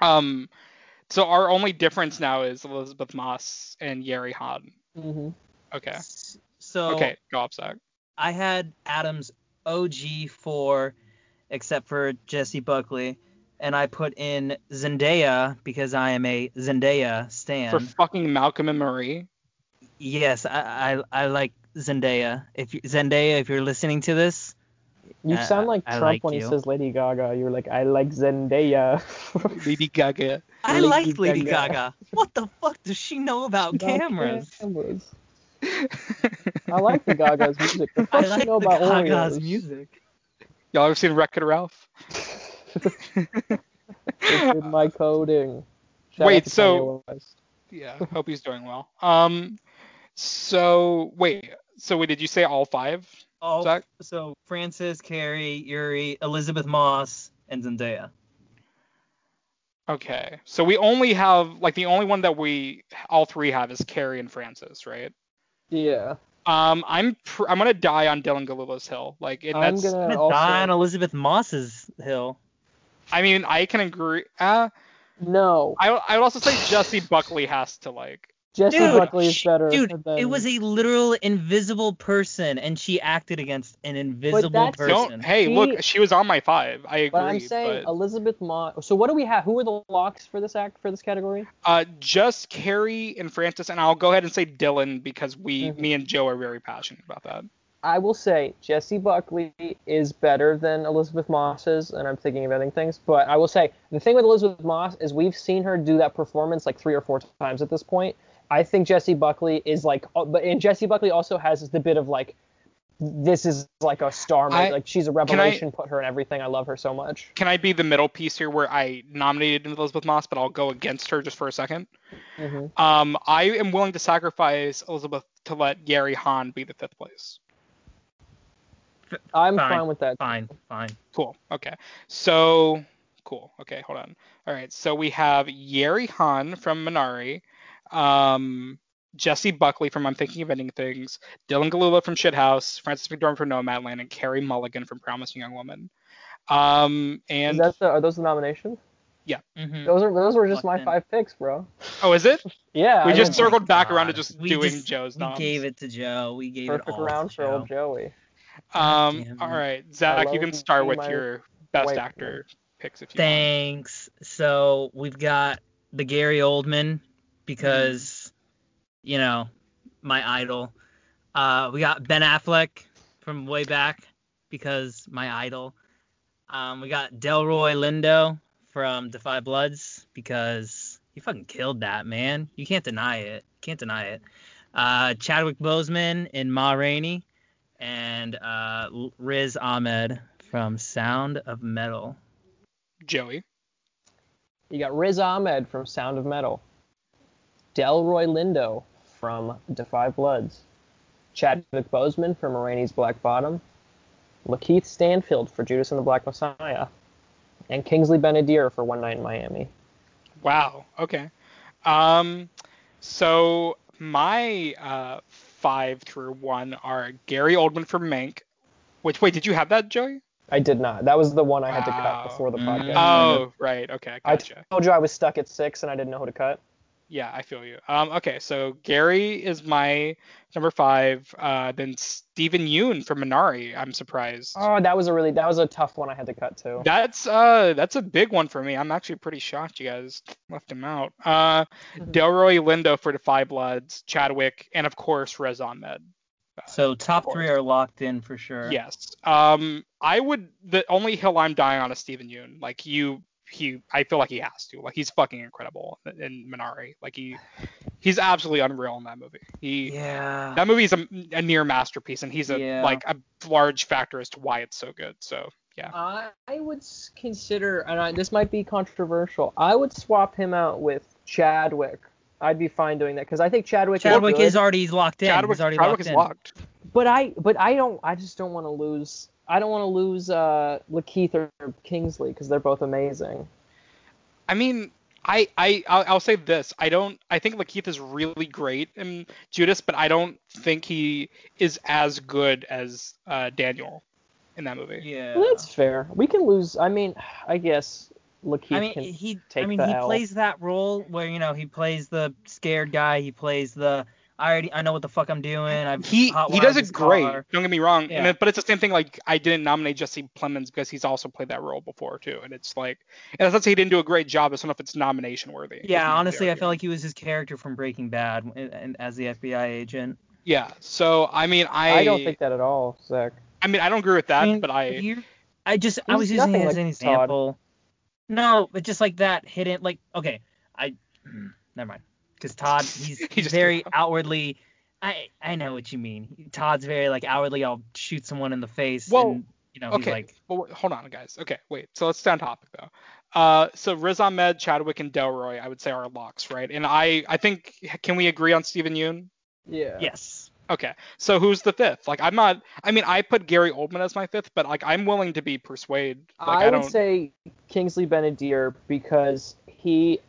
Um, so our only difference now is Elisabeth Moss and Yeri Han. hmm Okay. So Okay, go up, Zach. I had Adams OG for, except for Jessie Buckley, and I put in Zendaya because I am a Zendaya stan. For fucking Malcolm and Marie. yes, I, I I like Zendaya. If you, Zendaya, if you're listening to this, You Uh, sound like I Trump like when he says Lady Gaga. You're like, I like Zendaya. Lady Gaga. I Lady like Lady Gaga. Gaga. What the fuck does she know about About cameras? cameras. I like the Gaga's music. What the I fuck like she know the about Gaga's Oreos? music. Y'all ever seen Wreck-It Ralph? It's in my coding. Shout Wait, so- yeah, hope he's doing well. Um, so wait, so wait, did you say all five? Oh, Zach? so Frances, Carey, Yuri, Elisabeth Moss, and Zendaya. Okay, so we only have like the only one that we all three have is Carey and Frances, right? Yeah. Um, I'm pr- I'm gonna die on Dylan Gelula's hill. Like, and I'm that's gonna I'm gonna also. die on Elisabeth Moss's hill. I mean, I can agree. Uh, No. I I would also say Jessie Buckley has to like. Jessie Dude, Buckley is she- better. Dude, than... it was a literal invisible person, and she acted against an invisible person. Don't. Hey, She- look, she was on my five. I agree. But I'm saying but, Elisabeth Moss. So what do we have? Who are the locks for this act for this category? uh, just Carey and Frances, and I'll go ahead and say Dylan because we, Mhm. me and Joe are very passionate about that. I will say Jessie Buckley is better than Elisabeth Moss's, and I'm thinking of ending things. But I will say the thing with Elisabeth Moss is we've seen her do that performance like three or four times at this point. I think Jessie Buckley is like, oh, but and Jessie Buckley also has the bit of like, this is like a star, I- like she's a revelation. Put her in everything. I love her so much. Can I be the middle piece here where I nominated Elisabeth Moss, but I'll go against her just for a second? hmm Um, I am willing to sacrifice Elisabeth to let Gary Hahn be the fifth place. I'm Fine. fine with that. Fine, fine. Cool. Okay. So cool. Okay, hold on. All right. So we have Yeri Han from Minari, um, Jessie Buckley from I'm Thinking of Ending Things, Dylan Gelula from Shithouse, Frances McDormand from Nomadland, and Carey Mulligan from Promising Young Woman. Um, Is and that the, are those the nominations? Mhm. Those are those were just my in. five picks, bro. Oh, is it? Yeah. we I just circled back God. around to just We doing just- Joe's We noms. gave it to Joe. We gave it perfect all round to for Joe. old Joey. Um. damn All it. right, Zach, you can start with your best white actor picks if you Thanks. So we've got the Gary Oldman because, you know, my idol. Uh, we got Ben Affleck from way back because my idol. Um, we got Delroy Lindo from Da 5 Bloods because he fucking killed that man. You can't deny it. Can't deny it. Uh, Chadwick Boseman in Ma Rainey and uh, Riz Ahmed from Sound of Metal. Joey. You got Riz Ahmed from Sound of Metal. Delroy Lindo from Da 5 Bloods. Chadwick Boseman from Rainey's Black Bottom. Lakeith Stanfield for Judas and the Black Messiah. And Kingsley Ben-Adir for One Night in Miami. Wow. Okay. Um. So my uh five through one are Gary Oldman for Mank. Which wait, did you have that, Joey? I did not. That was the one I had to cut before the Mm. podcast. Oh, right. Okay, I gotcha. told you I was stuck at six and I didn't know who to cut. Yeah, I feel you. Um, okay, so Gary is my number five. Uh, then Steven Yeun from Minari. I'm surprised. Oh, that was a really that was a tough one I had to cut too. That's uh that's a big one for me. I'm actually pretty shocked you guys left him out. Uh, Mhm. Delroy Lindo for Da 5 Bloods, Chadwick, and of course Riz Ahmed. So top three are locked in for sure. Yes. Um, I would. The only hill I'm dying on is Steven Yeun. Like you, he. I feel like he has to. Like he's fucking incredible in Minari. Like he, he's absolutely unreal in that movie. He. Yeah. That movie is a, a near masterpiece, and he's a Yeah. like a large factor as to why it's so good. So yeah. I, I would consider, and I, this might be controversial. I would swap him out with Chadwick. I'd be fine doing that because I think Chadwick. Chadwick is, is already locked in. Chadwick, He's already Chadwick locked is in. locked. but I but I don't. I just don't want to lose. I don't want to lose uh, Lakeith or Kingsley because they're both amazing. I mean, I I I'll, I'll say this. I don't. I think Lakeith is really great in Judas, but I don't think he is as good as uh, Daniel in that movie. Yeah. Well, that's fair. We can lose. I mean, I guess Lakeith I mean, can. he. I mean, he L. plays that role where you know he plays the scared guy. He plays the. I already. I know what the fuck I'm doing. I've He he does it great. car. Don't get me wrong. Yeah. And it, but it's the same thing. Like I didn't nominate Jesse Plemons because he's also played that role before too. And it's like, and it's not to say he didn't do a great job. I just don't know if it's nomination worthy. Yeah, my honestly, I argument. felt like he was his character from Breaking Bad and, and as the FBI agent. Yeah. So I mean, I I don't think that at all, Zach. I mean, I don't agree with that, I mean, but I I just I was using nothing it as like an Todd. example. No, but just like that hidden like okay, I never mind. Because Todd, he's, He very outwardly. I I know what you mean. Todd's very like outwardly. I'll shoot someone in the face. Well, and, you know, he's okay. like well, hold on, guys. Okay, wait. So let's stay on topic though. Uh, so Riz Ahmed, Chadwick, and Delroy, I would say are locks, right? And I I think can we agree on Steven Yeun? Yeah. yes. Okay, so who's the fifth? Like I'm not. I mean, I put Gary Oldman as my fifth, but like I'm willing to be persuaded. Like, I, I, would don't. say Kingsley Ben-Adir because he.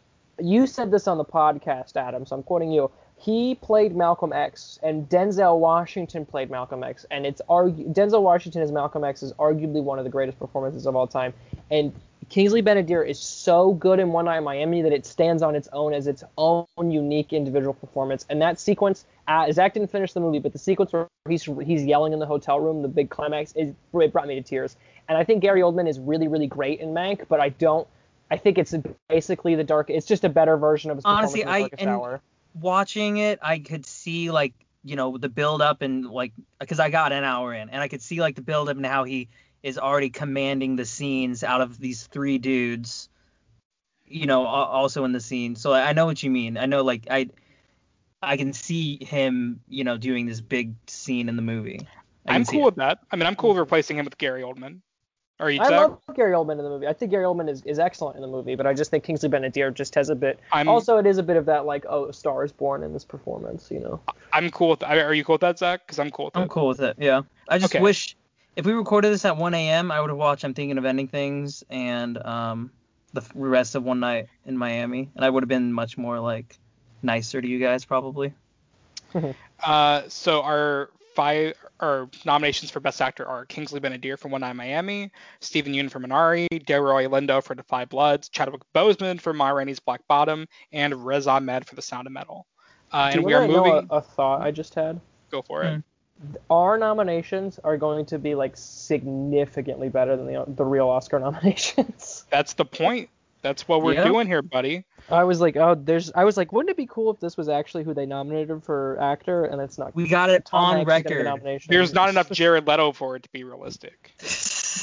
You said this on the podcast, Adam. So I'm quoting you. He played Malcolm X, and Denzel Washington played Malcolm X, and it's argu- Denzel Washington as Malcolm X is arguably one of the greatest performances of all time. And Kingsley Ben-Adir is so good in One in Miami that it stands on its own as its own unique individual performance. And that sequence, uh, Zach didn't finish the movie, but the sequence where he's he's yelling in the hotel room, the big climax, is it brought me to tears. And I think Gary Oldman is really really great in Mank, but I don't. I think it's basically the dark. It's just a better version of his performance Honestly, I- Darkest and- Hour. Watching it, I could see like you know the build up and like because I got an hour in and I could see like the build up and how he is already commanding the scenes out of these three dudes. You know, also in the scene. So I know what you mean. I know like I I can see him, you know, doing this big scene in the movie. I I'm cool it. with that. I mean, I'm cool with replacing him with Gary Oldman. Are you? I Zach? love Gary Oldman in the movie. I think Gary Oldman is, is excellent in the movie, but I just think Kingsley Ben-Adir just has a bit. I'm Also, it is a bit of that like, oh, a Star is Born in this performance, you know. I'm cool with. Are you cool with that, Zach? Because I'm cool with that. I'm it. cool with it. Yeah. I just Okay. wish if we recorded this at 1 a.m., I would have watched I'm Thinking of Ending Things and um the rest of One Night in Miami, and I would have been much more like nicer to you guys probably. Uh, so our five or nominations for Best Actor are Kingsley Ben-Adir for One Eye Miami, Steven Yeun for Minari, Delroy Lindo for Da 5 Bloods, Chadwick Boseman for Ma Rainey's Black Bottom, and Riz Ahmed for The Sound of Metal. Uh, and we are moving. a, a thought I just had? Go for it. Hmm. Our nominations are going to be like significantly better than the the real Oscar nominations. That's the point. That's what we're Yeah. doing here, buddy. I was like, oh, there's. I was like, wouldn't it be cool if this was actually who they nominated for actor, and it's not. We got it Tom on Hanks is gonna get a record. nomination. There's not enough Jared Leto for it to be realistic.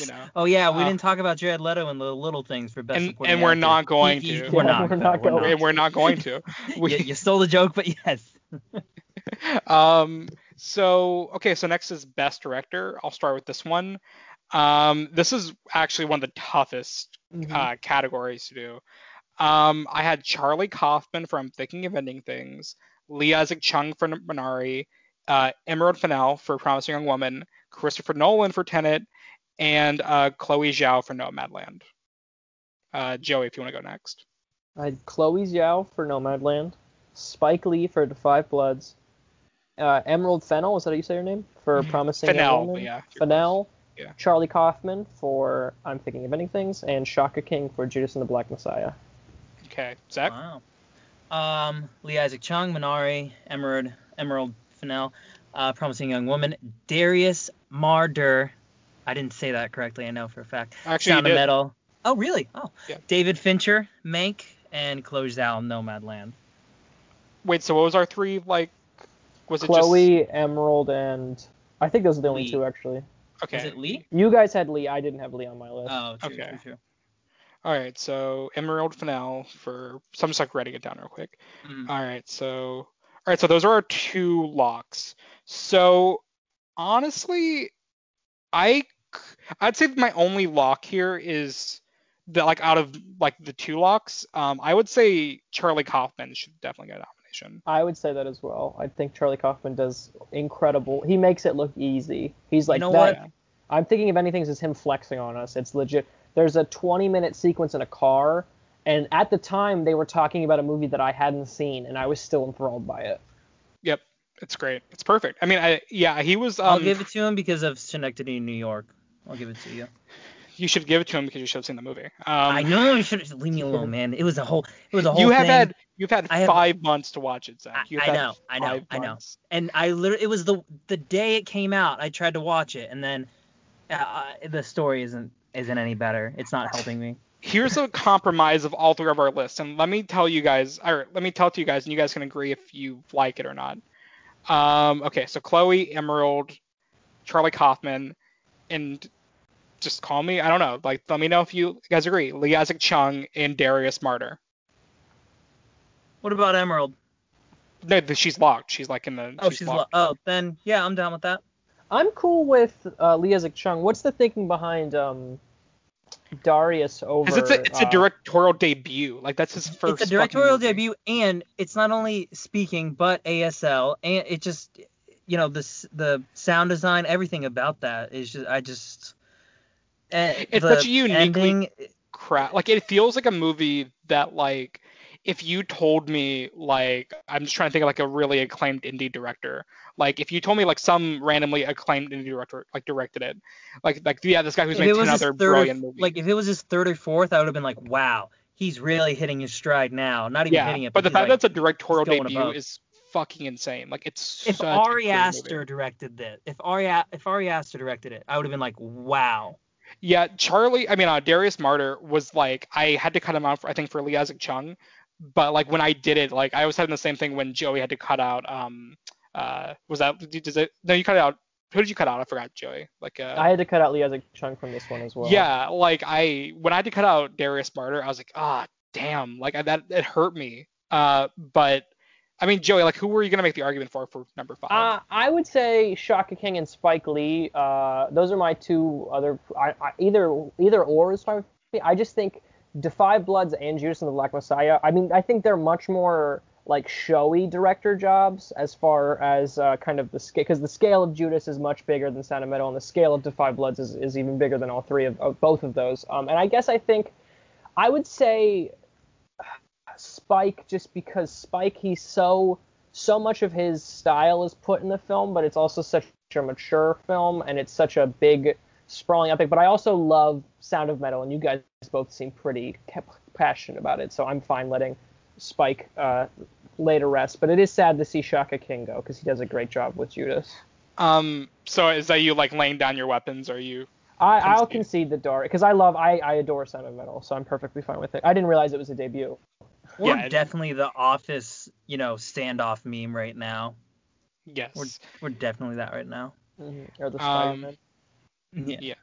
You know. Oh yeah, we Uh, didn't talk about Jared Leto and the little things for best And- supporting and we're actor. not going He- he- to. We're Yeah, not. we're not We're going. And we're not going to. We, you, you stole the joke, but yes. um so okay so next is best director i'll start with this one um this is actually one of the toughest Mhm. uh categories to do um i had charlie kaufman from thinking of ending things lee isaac chung for minari uh emerald fennell for promising young woman christopher nolan for tenet and uh chloe zhao for nomadland uh joey if you want to go next I had Chloe Zhao for Nomadland, Spike Lee for The Five Bloods, uh, Emerald Fennell, is that how you say her name? For Promising Young Fennell, Woman. yeah. Fennell. Yeah. Charlie Kaufman for I'm Thinking of Ending Things, and Shaka King for Judas and the Black Messiah. okay zach Wow. Um, Lee Isaac Chung, Minari, Emerald, Emerald Fennell, uh, Promising Young Woman, Darius Marder. I didn't say that correctly, I know for a fact. Actually, you Sound of did. Metal. Oh, really? Oh. Yeah. David Fincher, Mank, and Chloe Zhao, Nomadland. wait so what was our three like was it Chloe, Emerald, and I think those are the only Lee. two actually. Just okay Is it Lee? You guys had Lee. I didn't have Lee on my list. Oh, true, Okay. true, true. All right, so Emerald Fennell for. So I'm just like writing it down real quick. Mm. All right, so all right, so those are our two locks. So honestly, I I'd say my only lock here is that like out of like the two locks, um, I would say Charlie Kaufman should definitely get a nomination. I would say that as well. I think Charlie Kaufman does incredible. He makes it look easy. He's like know that. what? I'm thinking of anything as him flexing on us. It's legit. There's a 20 minute sequence in a car, and at the time they were talking about a movie that I hadn't seen, and I was still enthralled by it. Yep, it's great. It's perfect. I mean, I yeah, he was. Um, I'll give it to him because of Synecdoche, in New York. I'll give it to you. You should give it to him because you should have seen the movie. Um, I know you should leave me alone, man. It was a whole. It was a whole. you have thing. had you've had I have- five months to watch it, Zach. I- You've I know, I know, I know. and I literally it was the the day it came out I tried to watch it and then uh, the story isn't isn't any better it's not helping me Here's a compromise of all three of our lists, and let me tell you guys, or let me tell to you guys, and you guys can agree if you like it or not. Um, okay, so Chloe, Emerald, Charlie Kaufman, and just call me. I don't know. Like, let me know if you guys agree. Lee Isaac Chung and Darius Marder. what about Emerald No, she's locked. She's like in the. oh she's lo- oh then yeah I'm down with that I'm cool with uh, Lee Isaac Chung. What's the thinking behind um, Darius over? Because it's a it's a uh, directorial debut. Like that's his first. it's a directorial movie. debut and it's not only speaking but ASL and it just you know the the sound design everything about that is just I just It's such a uniquely- ending, crap. Like it feels like a movie that like if you told me like I'm just trying to think of like a really acclaimed indie director. Like if you told me like some randomly acclaimed indie director like directed it, like like yeah this guy who's made ten other brilliant movies. like if it was his third or fourth I would have been like wow he's really hitting his stride now not even yeah, hitting it but the fact like, that it's a directorial debut above. is fucking insane. Like it's if Ari Aster movie. directed this, if Ari if Ari Aster directed it, I would have been like, wow. Yeah, Charlie. I mean, uh, Darius Marder was like I had to cut him out for I think for Lee Isaac Chung, but like when I did it, like I was having the same thing when Joey had to cut out. Um, uh, was that does it? No, you cut out. Who did you cut out? I forgot, Joey. Like uh. I had to cut out Lee Isaac Chung from this one as well. Yeah, like I when I had to cut out Darius Marder, I was like, ah, damn, like I, that it hurt me. Uh, but I mean, Joey, like who were you gonna make the argument for for number five? Uh, I would say Shaka King and Spike Lee. Uh, those are my two other. I, I, either either or is fine. I just think Da 5 Bloods and Judas and the Black Messiah. I mean, I think they're much more like showy director jobs as far as uh, kind of the scale, because the scale of Judas is much bigger than of Metal, and the scale of Da 5 Bloods is, is even bigger than all three of, of both of those. Um, and I guess I think I would say Spike just because Spike he's so so much of his style is put in the film, but it's also such a mature film and it's such a big sprawling epic. But I also love Sound of Metal, and you guys both seem pretty passionate about it, so I'm fine letting Spike uh, lay to rest. But it is sad to see Shaka King go because he does a great job with Judas. Um, so is that you like laying down your weapons? Or are you? I, I'll Concede. concede the door because I love I, I adore Sound of Metal, so I'm perfectly fine with it. I didn't realize it was a debut. We're Yeah, it- definitely the office, you know, standoff meme right now. Yes. We're we're definitely that right now. Or the Um, Spider-Man. Yeah. Yeah.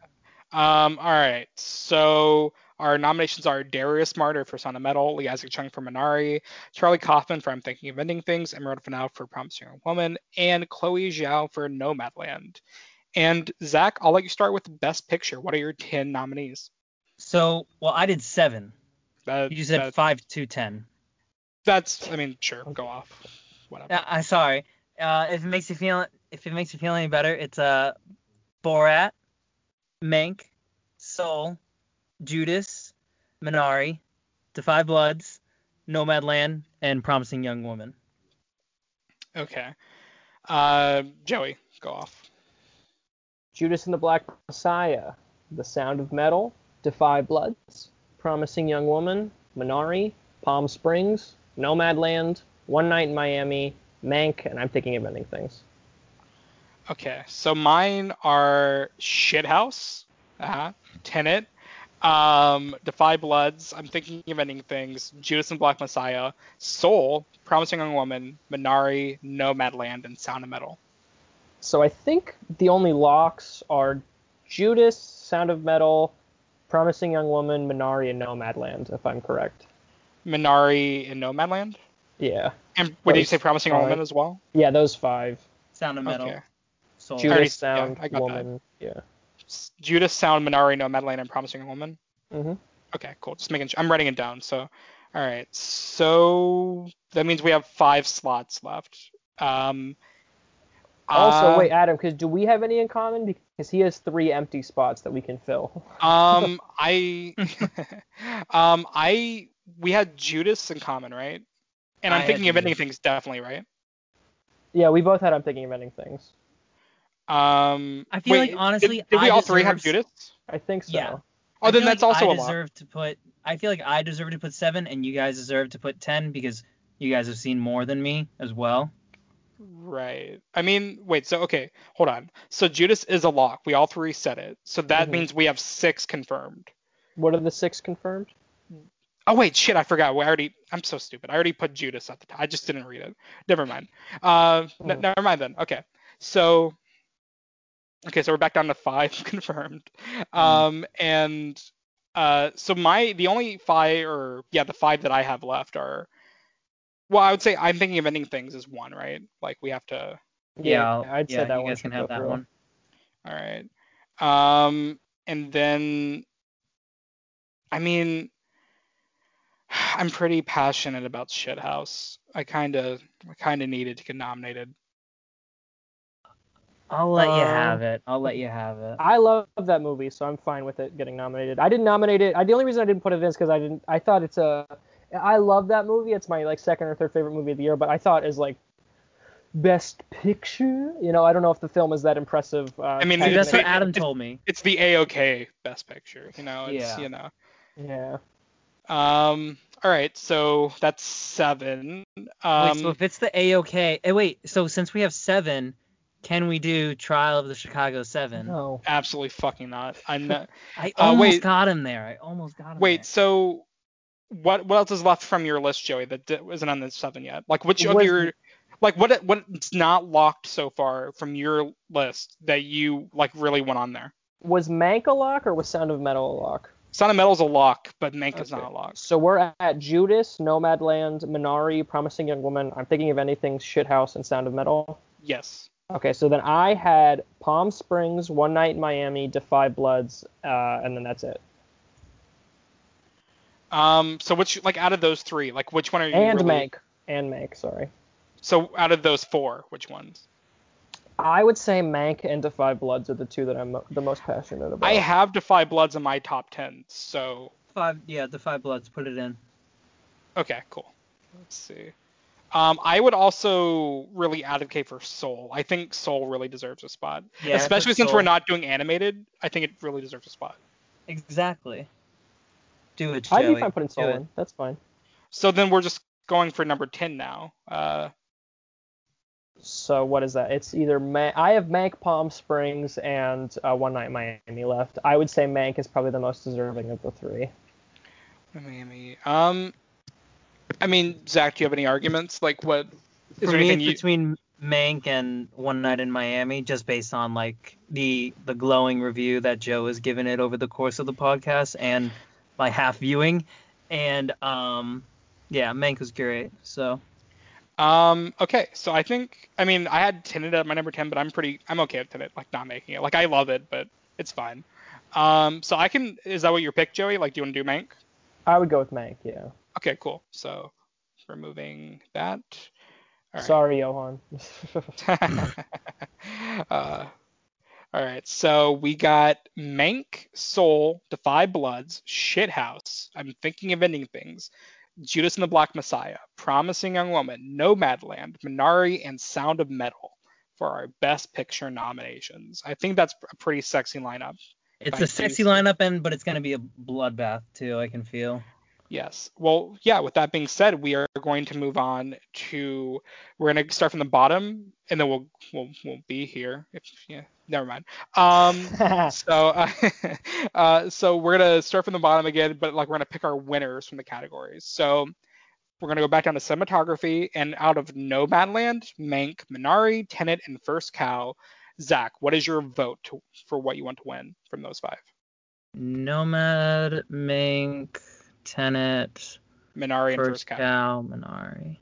Um, all right. So our nominations are Darius Marder for Sound of Metal, Lee Isaac Chung for Minari, Charlie Kaufman for I'm Thinking of Ending Things, Emerald Fennell for Promising Young Woman, and Chloe Zhao for Nomadland. And Zach, I'll let you start with the Best Picture. What are your 10 nominees? So, well, I did seven. That, You said that- five to ten. that's, I mean, sure, go off. Whatever. Uh, I'm sorry. Uh, if it makes you feel if it makes you feel any better, it's uh, Borat, Mank, Soul, Judas, Minari, Da 5 Bloods, Nomadland, and Promising Young Woman. Okay. Uh, Joey, go off. Judas and the Black Messiah, The Sound of Metal, Defy Bloods, Promising Young Woman, Minari, Palm Springs, Nomadland, One Night in Miami, Mank, and I'm thinking of ending things. Okay, so mine are Shithouse, uh-huh, Tenet, um, Da 5 Bloods, I'm thinking of ending things, Judas and Black Messiah, Soul, Promising Young Woman, Minari, Nomadland, and Sound of Metal. So I think the only locks are Judas, Sound of Metal, Promising Young Woman, Minari, and Nomadland, if I'm correct. Minari and Nomadland? Yeah. And what did you say, Promising Young five. Woman as well? Yeah, those five. Sound of Metal. Okay. Soul. Judas- already- Sound, yeah, I got that. Yeah. Judas, Sound, Minari, Nomadland, and Promising Young Woman? hmm Okay, cool. Just making sure. I'm writing it down. So, all right. So that means we have five slots left. Um, Also, uh, wait, Adam, because do we have any in common? Because he has three empty spots that we can fill. Um, I, um, I, we had Judas in common, right? And I I'm had thinking of ending things definitely, right? Yeah, we both had I'm thinking of ending things. Um, I feel wait, like, honestly, did, did we I all three have Judas? I think so. Yeah. Oh, I then that's like also I a lot. deserve to put. I feel like I deserve to put seven, and you guys deserve to put ten because you guys have seen more than me as well. Right. I mean, wait. So okay, hold on. So Judas is a lock. We all three said it. So that Mhm. means we have six confirmed. What are the six confirmed? Oh wait, shit, I forgot. We already. I'm so stupid. I already put Judas at the top. I just didn't read it. Never mind. Uh, n- Oh. never mind then. Okay. So. Okay, so we're back down to five confirmed. Um, and uh, so my the only five or yeah the five that I have left are. Well, I would say I'm thinking of ending things as one, right? Like we have to. I'll- I'd yeah, say that you one guys can have that through. one. All right. Um, and then, I mean, I'm pretty passionate about Shithouse. I kind of, I kind of needed to get nominated. I'll let you Um, have it. I'll let you have it. I love that movie, so I'm fine with it getting nominated. I didn't nominate it. I, the only reason I didn't put it in is because I didn't. I thought it's a. I love that movie. It's my like second or third favorite movie of the year. But I thought as like best picture, you know, I don't know if the film is that impressive. Uh, I mean, that's what Adam it's- told me. It's the A-OK Best Picture, you know. It's, Yeah. You know. yeah. Um. All right. So that's seven. Um. wait, so if it's the AOK, eh, wait, so since we have seven, can we do Trial of the Chicago Seven? No. absolutely fucking not. I'm not. I Uh, almost wait. got him there. I almost got him Wait. there. So. What what else is left from your list, Joey? That isn't on the seven yet. Like which of your like what what's not locked so far from your list that you like really went on there? Was Mank a lock or was Sound of Metal a lock? Sound of Metal's a lock, but Mank is Okay. not a lock. So we're at Judas, Nomadland, Minari, Promising Young Woman. I'm thinking of anything, Shithouse, and Sound of Metal. Yes. Okay, so then I had Palm Springs, One Night in Miami, Da 5 Bloods, uh, and then that's it. Um. So which like out of those three, like which one are you And really? Mank. And Mank, sorry. So out of those four, which ones? I would say Mank and Da 5 Bloods are the two that I'm the most passionate about. I have Da 5 Bloods in my top ten. So Five, yeah, the Five Bloods. Put it in. okay, cool. Let's see. Um, I would also really advocate for Soul. I think Soul really deserves a spot, Yeah, especially since Soul. we're not doing animated. I think it really deserves a spot. Exactly. Do it, I'd Joey. be fine putting Do Soul in. That's fine. So then we're just going for number 10 now. Uh, So what is that? It's either Ma- I have Mank, Palm Springs, and uh, One Night in Miami left. I would say Mank is probably the most deserving of the three. Miami. Um, I mean, Zach, do you have any arguments? Like, what is For there me, anything it's you? between Mank and One Night in Miami, just based on like the the glowing review that Joe has given it over the course of the podcast and my half viewing, and um, yeah, Mank was great. So Um, okay, so I think, I mean, I had Tenet at my number 10, but I'm pretty, I'm okay with Tenet, like not making it. Like I love it, but it's fine. Um, so I can, is that what your pick, Joey? Like, do you want to do Mank? I would go with Mank. Yeah. Okay, cool. So removing that. All right. Sorry, Johan. uh, all right, so we got Mank, Soul, Da 5 Bloods, Shithouse, I'm Thinking of Ending Things, Judas and the Black Messiah, Promising Young Woman, Nomadland, Minari, and Sound of Metal for our Best Picture nominations. I think that's a pretty sexy lineup. it's a sexy lineup, and but it's gonna be a bloodbath too. I can feel. Yes. Well, yeah, with that being said, we are going to move on to we're going to start from the bottom and then we'll we'll we'll be here. If yeah, never mind. Um so uh, uh so we're going to start from the bottom again, but like we're going to pick our winners from the categories. So we're going to go back down to cinematography and out of Nomadland, Mank, Minari, Tenet, and First Cow. Zach, what is your vote to, for what you want to win from those five? Nomad, Mank, Tenet, Minari and First First Cow. Cow, Minari.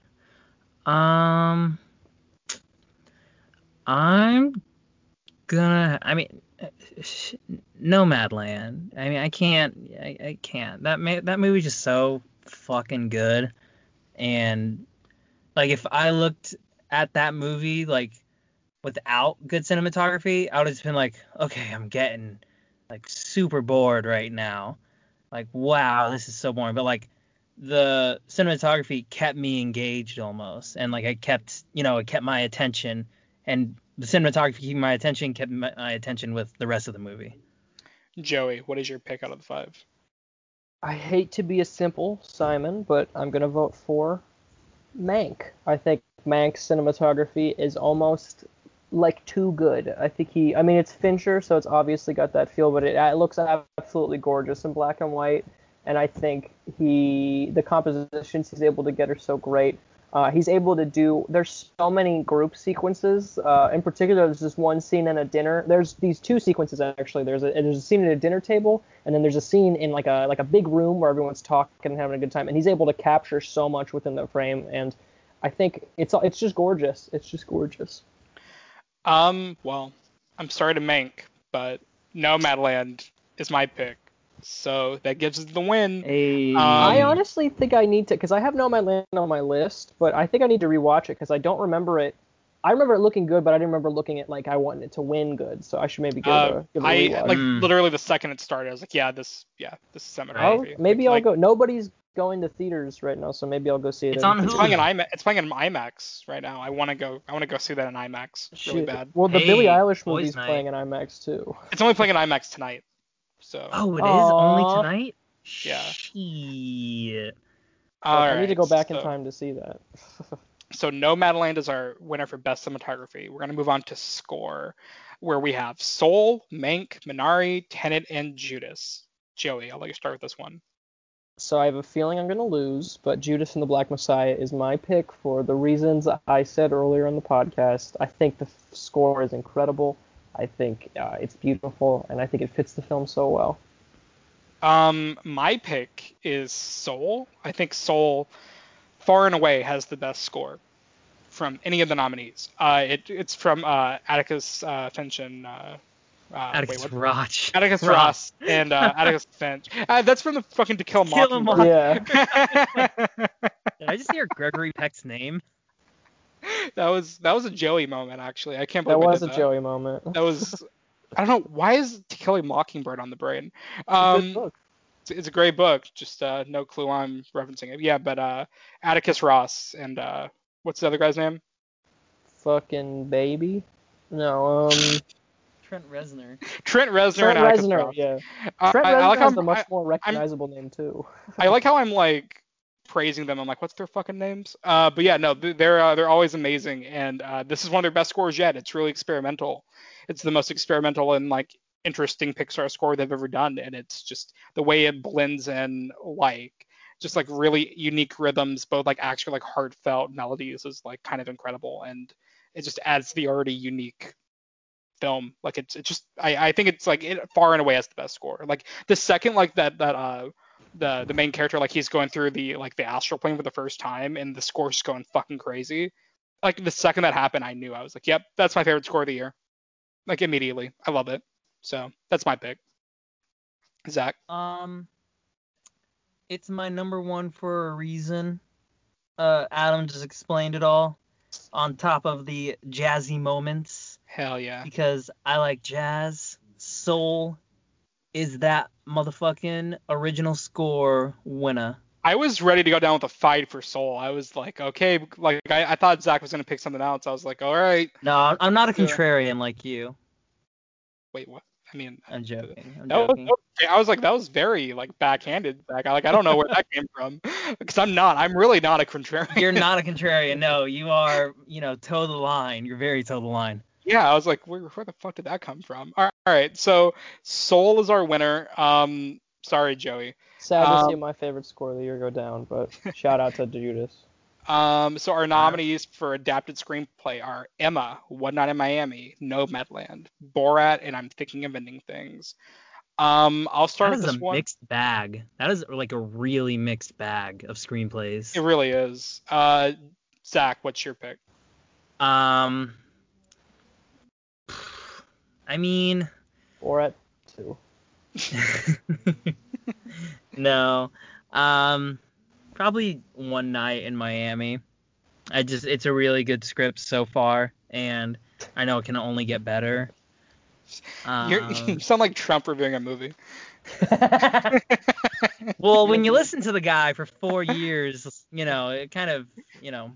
Um, I'm gonna. I mean, sh- Nomadland. I mean, I can't. I, I can't. That ma- that movie's just so fucking good. And like, if I looked at that movie like without good cinematography, I would have just been like, okay, I'm getting like super bored right now. Like, wow, this is so boring. But like the cinematography kept me engaged almost and like i kept you know it kept my attention and the cinematography keeping my attention kept my, my attention with the rest of the movie Joey, what is your pick out of the five? I hate to be a simple Simon, but I'm gonna vote for Mank. I think Mank's cinematography is almost like too good. I think he, I mean, it's Fincher, so it's obviously got that feel, but it, it looks absolutely gorgeous in black and white. And I think he, the compositions he's able to get are so great. Uh, he's able to do. There's so many group sequences. Uh, in particular, there's this one scene in a dinner. There's these two sequences actually. There's a there's a scene at a dinner table, and then there's a scene in like a like a big room where everyone's talking and having a good time. And he's able to capture so much within the frame. And I think it's it's just gorgeous. It's just gorgeous. Um, well, I'm sorry to Mank, but Nomadland is my pick. So that gives us the win. Hey, Um, I honestly think I need to because I have No Man's Land on my list, but I think I need to rewatch it because I don't remember it. I remember it looking good, but I didn't remember looking at like I wanted it to win good. So I should maybe give it Uh, a, give it a I rewatch. like Mm. literally the second it started, I was like, yeah, this, yeah, this is cinematography. maybe It's I'll like- go. Nobody's going to theaters right now, so maybe I'll go see it. It's in on It's playing in IMAX. It's playing in IMAX right now. I want to go. I want to go see that in IMAX. Really Shit. bad. Well, the Hey, Billie Eilish boys' movie's night. playing in IMAX too. It's only playing in IMAX tonight. So. oh it is Aw. only tonight Yeah. Shit. all I need to go back in time to see that. So no, Nomadland is our winner for best cinematography. We're gonna move on to score, where we have Soul, Mank, Minari, Tenet, and Judas. Joey, I'll let you start with this one. So I have a feeling I'm going to lose, but Judas and the Black Messiah is my pick for the reasons I said earlier in the podcast. I think the f- score is incredible. I think uh, it's beautiful, and I think it fits the film so well. Um, my pick is Soul. I think Soul, far and away, has the best score from any of the nominees. Uh, it, it's from uh, Atticus uh, Finch and uh, Atticus wait, what? Roch. Atticus Ross. Ross and uh, Atticus Finch. Uh, that's from the fucking To Kill a Kill a Mockingbird. Yeah. Did I just hear Gregory Peck's name? that was that was a Joey moment actually. I can't believe That believe I was a did Joey moment. That was I don't know why is To Kill a Mockingbird on the brain. It's a Um, good book. it's, it's a great book. Just uh, no clue why I'm referencing it. Yeah, but uh, Atticus Ross and uh, What's the other guy's name? Fucking baby. No, um, Trent Reznor. Trent Reznor Trent and Atticus Reznor. Yeah, I, Trent I- I like how has a I'm- much I- more recognizable name too. I like how I'm like praising them. I'm like, what's their fucking names? Uh, but yeah, no, they're uh, they're always amazing, and uh, this is one of their best scores yet. It's really experimental. It's the most experimental and like interesting Pixar score they've ever done, and it's just the way it blends in like just like really unique rhythms, both like actual like heartfelt melodies is like kind of incredible, and it just adds to the already unique film. Like it's it's just I, I think it's like it far and away has the best score. Like the second like that that uh the the main character like he's going through the like the astral plane for the first time and the score's just going fucking crazy. Like the second that happened, I knew I was like, yep, that's my favorite score of the year. Like immediately, I love it. So that's my pick. Zach, Um, it's my number one for a reason. Uh, Adam just explained it all. On top of the jazzy moments, hell yeah. because I like jazz. Soul is that motherfucking original score winner. I was ready to go down with a fight for Soul. I was like, okay, like I, I thought Zach was gonna pick something else. I was like, all right. No, I'm not a Yeah. contrarian like you. Wait, what? I mean, I'm joking. I'm That was, joking. okay. I was like, that was very like backhanded. Like, I like I don't know where that came from, because I'm not. I'm really not a contrarian. You're not a contrarian. No, you are. You know, toe the line. You're very toe the line. yeah, I was like, where, where the fuck did that come from? All right, all right. So Soul is our winner. Um, sorry, Joey. Sad to see Um, my favorite score of the year go down, but shout out to Judas. Um, so our nominees for adapted screenplay are Emma, One Night in Miami, Nomadland, Borat, and I'm Thinking of Ending Things. Um, I'll start That with is this a one. mixed bag. That is like a really mixed bag of screenplays. It really is. Uh, Zach, what's your pick? Um, I mean, Borat two. no. Um, probably one night in Miami. I just, it's a really good script so far, and I know it can only get better. You're, Um, you sound like Trump reviewing a movie. well, when you listen to the guy for four years, you know, it kind of, you know,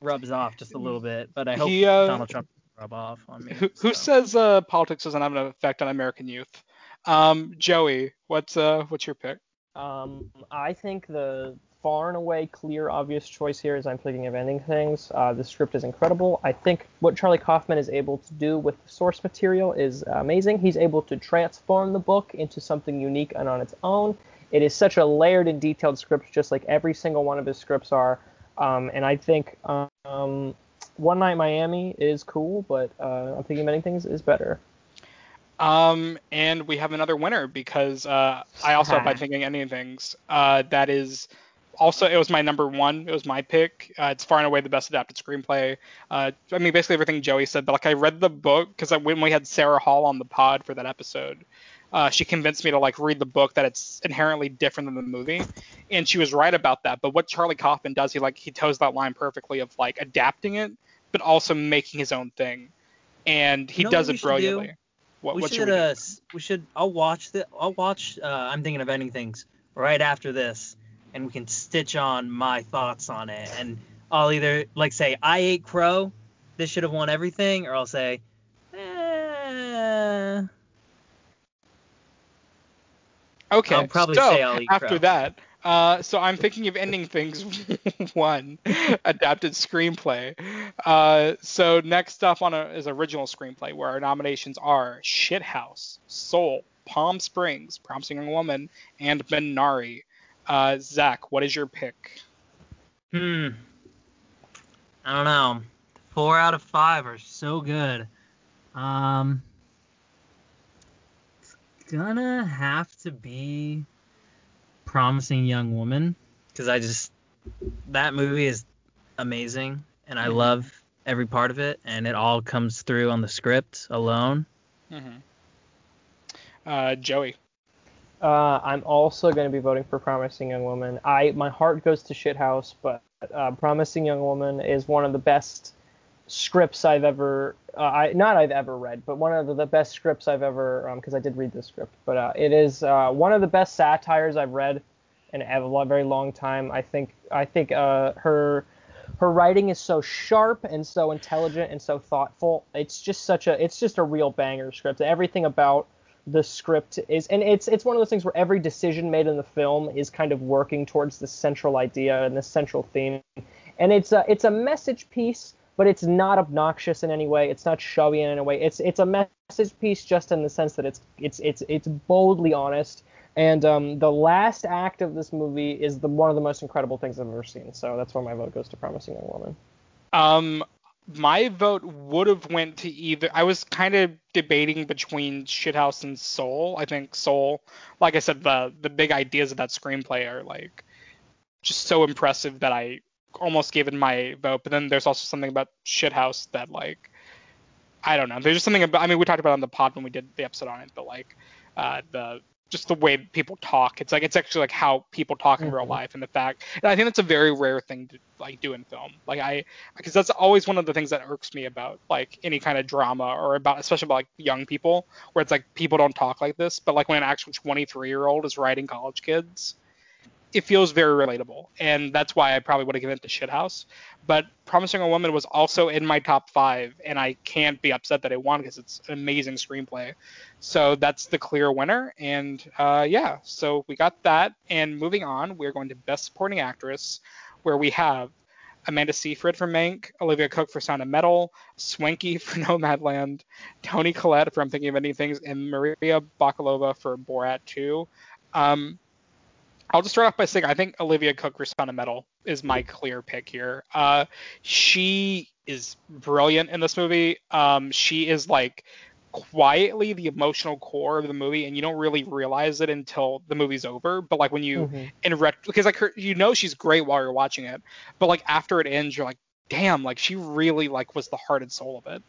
rubs off just a little bit. But I hope He, uh, Donald Trump doesn't rub off on me. Who, who says uh, politics doesn't have an effect on American youth? Um, Joey, what's uh, what's your pick? Um, I think the far and away clear, obvious choice here is I'm thinking of ending things. Uh, the script is incredible. I think what Charlie Kaufman is able to do with the source material is amazing. He's able to transform the book into something unique and on its own. It is such a layered and detailed script, just like every single one of his scripts are. Um, and I think um, One Night Miami is cool, but uh, I'm thinking of ending things is better. Um, and we have another winner because uh, I also have my thinking ending things. Uh, that is also it was my number one. It was my pick. Uh, it's far and away the best adapted screenplay. Uh, I mean basically everything Joey said, but like I read the book because when we had Sarah Hall on the pod for that episode, uh, she convinced me to like read the book that it's inherently different than the movie, and she was right about that. But what Charlie Kaufman does, he like he toes that line perfectly of like adapting it, but also making his own thing, and he You know does it should brilliantly. What, we what should we do? uh, we should I'll watch the I'll watch uh, I'm thinking of ending things right after this and we can stitch on my thoughts on it and I'll either like say I ate crow this should have won everything or I'll say eh, Okay. I'll probably so say I'll eat after crow. that, uh, so I'm thinking of ending things one adapted screenplay. Uh, so next up on a, is original screenplay, where our nominations are Shithouse, Soul, Palm Springs, Promising Young Woman, and Minari. Uh, Zach, what is your pick? hmm I don't know four out of five are so good um it's gonna have to be promising young woman because I just that movie is amazing and I Mhm. love every part of it and it all comes through on the script alone. Mm-hmm. Uh, Joey. Uh, I'm also going to be voting for Promising Young Woman. I my heart goes to Shithouse, but uh, Promising Young Woman is one of the best scripts I've ever uh, I not I've ever read, but one of the, the best scripts I've ever because I did read the script. But uh, it is uh, one of the best satires I've read in a very long time. I think I think uh, her her writing is so sharp and so intelligent and so thoughtful. It's just such a it's just a real banger script. Everything about the script is and it's it's one of those things where every decision made in the film is kind of working towards the central idea and the central theme. And it's a it's a message piece, but it's not obnoxious in any way. It's not showy in any way. It's it's a message piece just in the sense that it's it's it's it's boldly honest. And um, the last act of this movie is the one of the most incredible things I've ever seen. So that's why my vote goes to Promising Young Woman. Um, my vote would have went to either. I was kind of debating between Shithouse and Soul. I think Soul, like I said, the the big ideas of that screenplay are like just so impressive that I almost gave it my vote. But then there's also something about Shithouse that like I don't know. There's just something about. I mean, we talked about it on the pod when we did the episode on it, but like uh, the just the way people talk. It's like it's actually like how people talk in mm-hmm. real life, and the fact. And I think that's a very rare thing to like do in film. Like I, because that's always one of the things that irks me about like any kind of drama or about especially about like young people, where it's like people don't talk like this, but like when an actual 23 year old is writing college kids, it feels very relatable, and that's why I probably would have given it to Shithouse. But Promising a Woman was also in my top five, and I can't be upset that it won because it's an amazing screenplay. So that's the clear winner, and uh, yeah, so we got that. And moving on, we're going to Best Supporting Actress, where we have Amanda Seyfried for Mank, Olivia Cooke for Sound of Metal, Swankie for Nomadland, Toni Collette for I'm Thinking of Ending Things, and Maria Bakalova for Borat 2. Um, I'll just start off by saying I think Olivia for Sound of Metal is my clear pick here. Uh, she is brilliant in this movie. Um, she is like quietly the emotional core of the movie, and you don't really realize it until the movie's over. But like when you mm-hmm. in ret- because like her, you know she's great while you're watching it, but like after it ends, you're like, damn, like she really like was the heart and soul of it,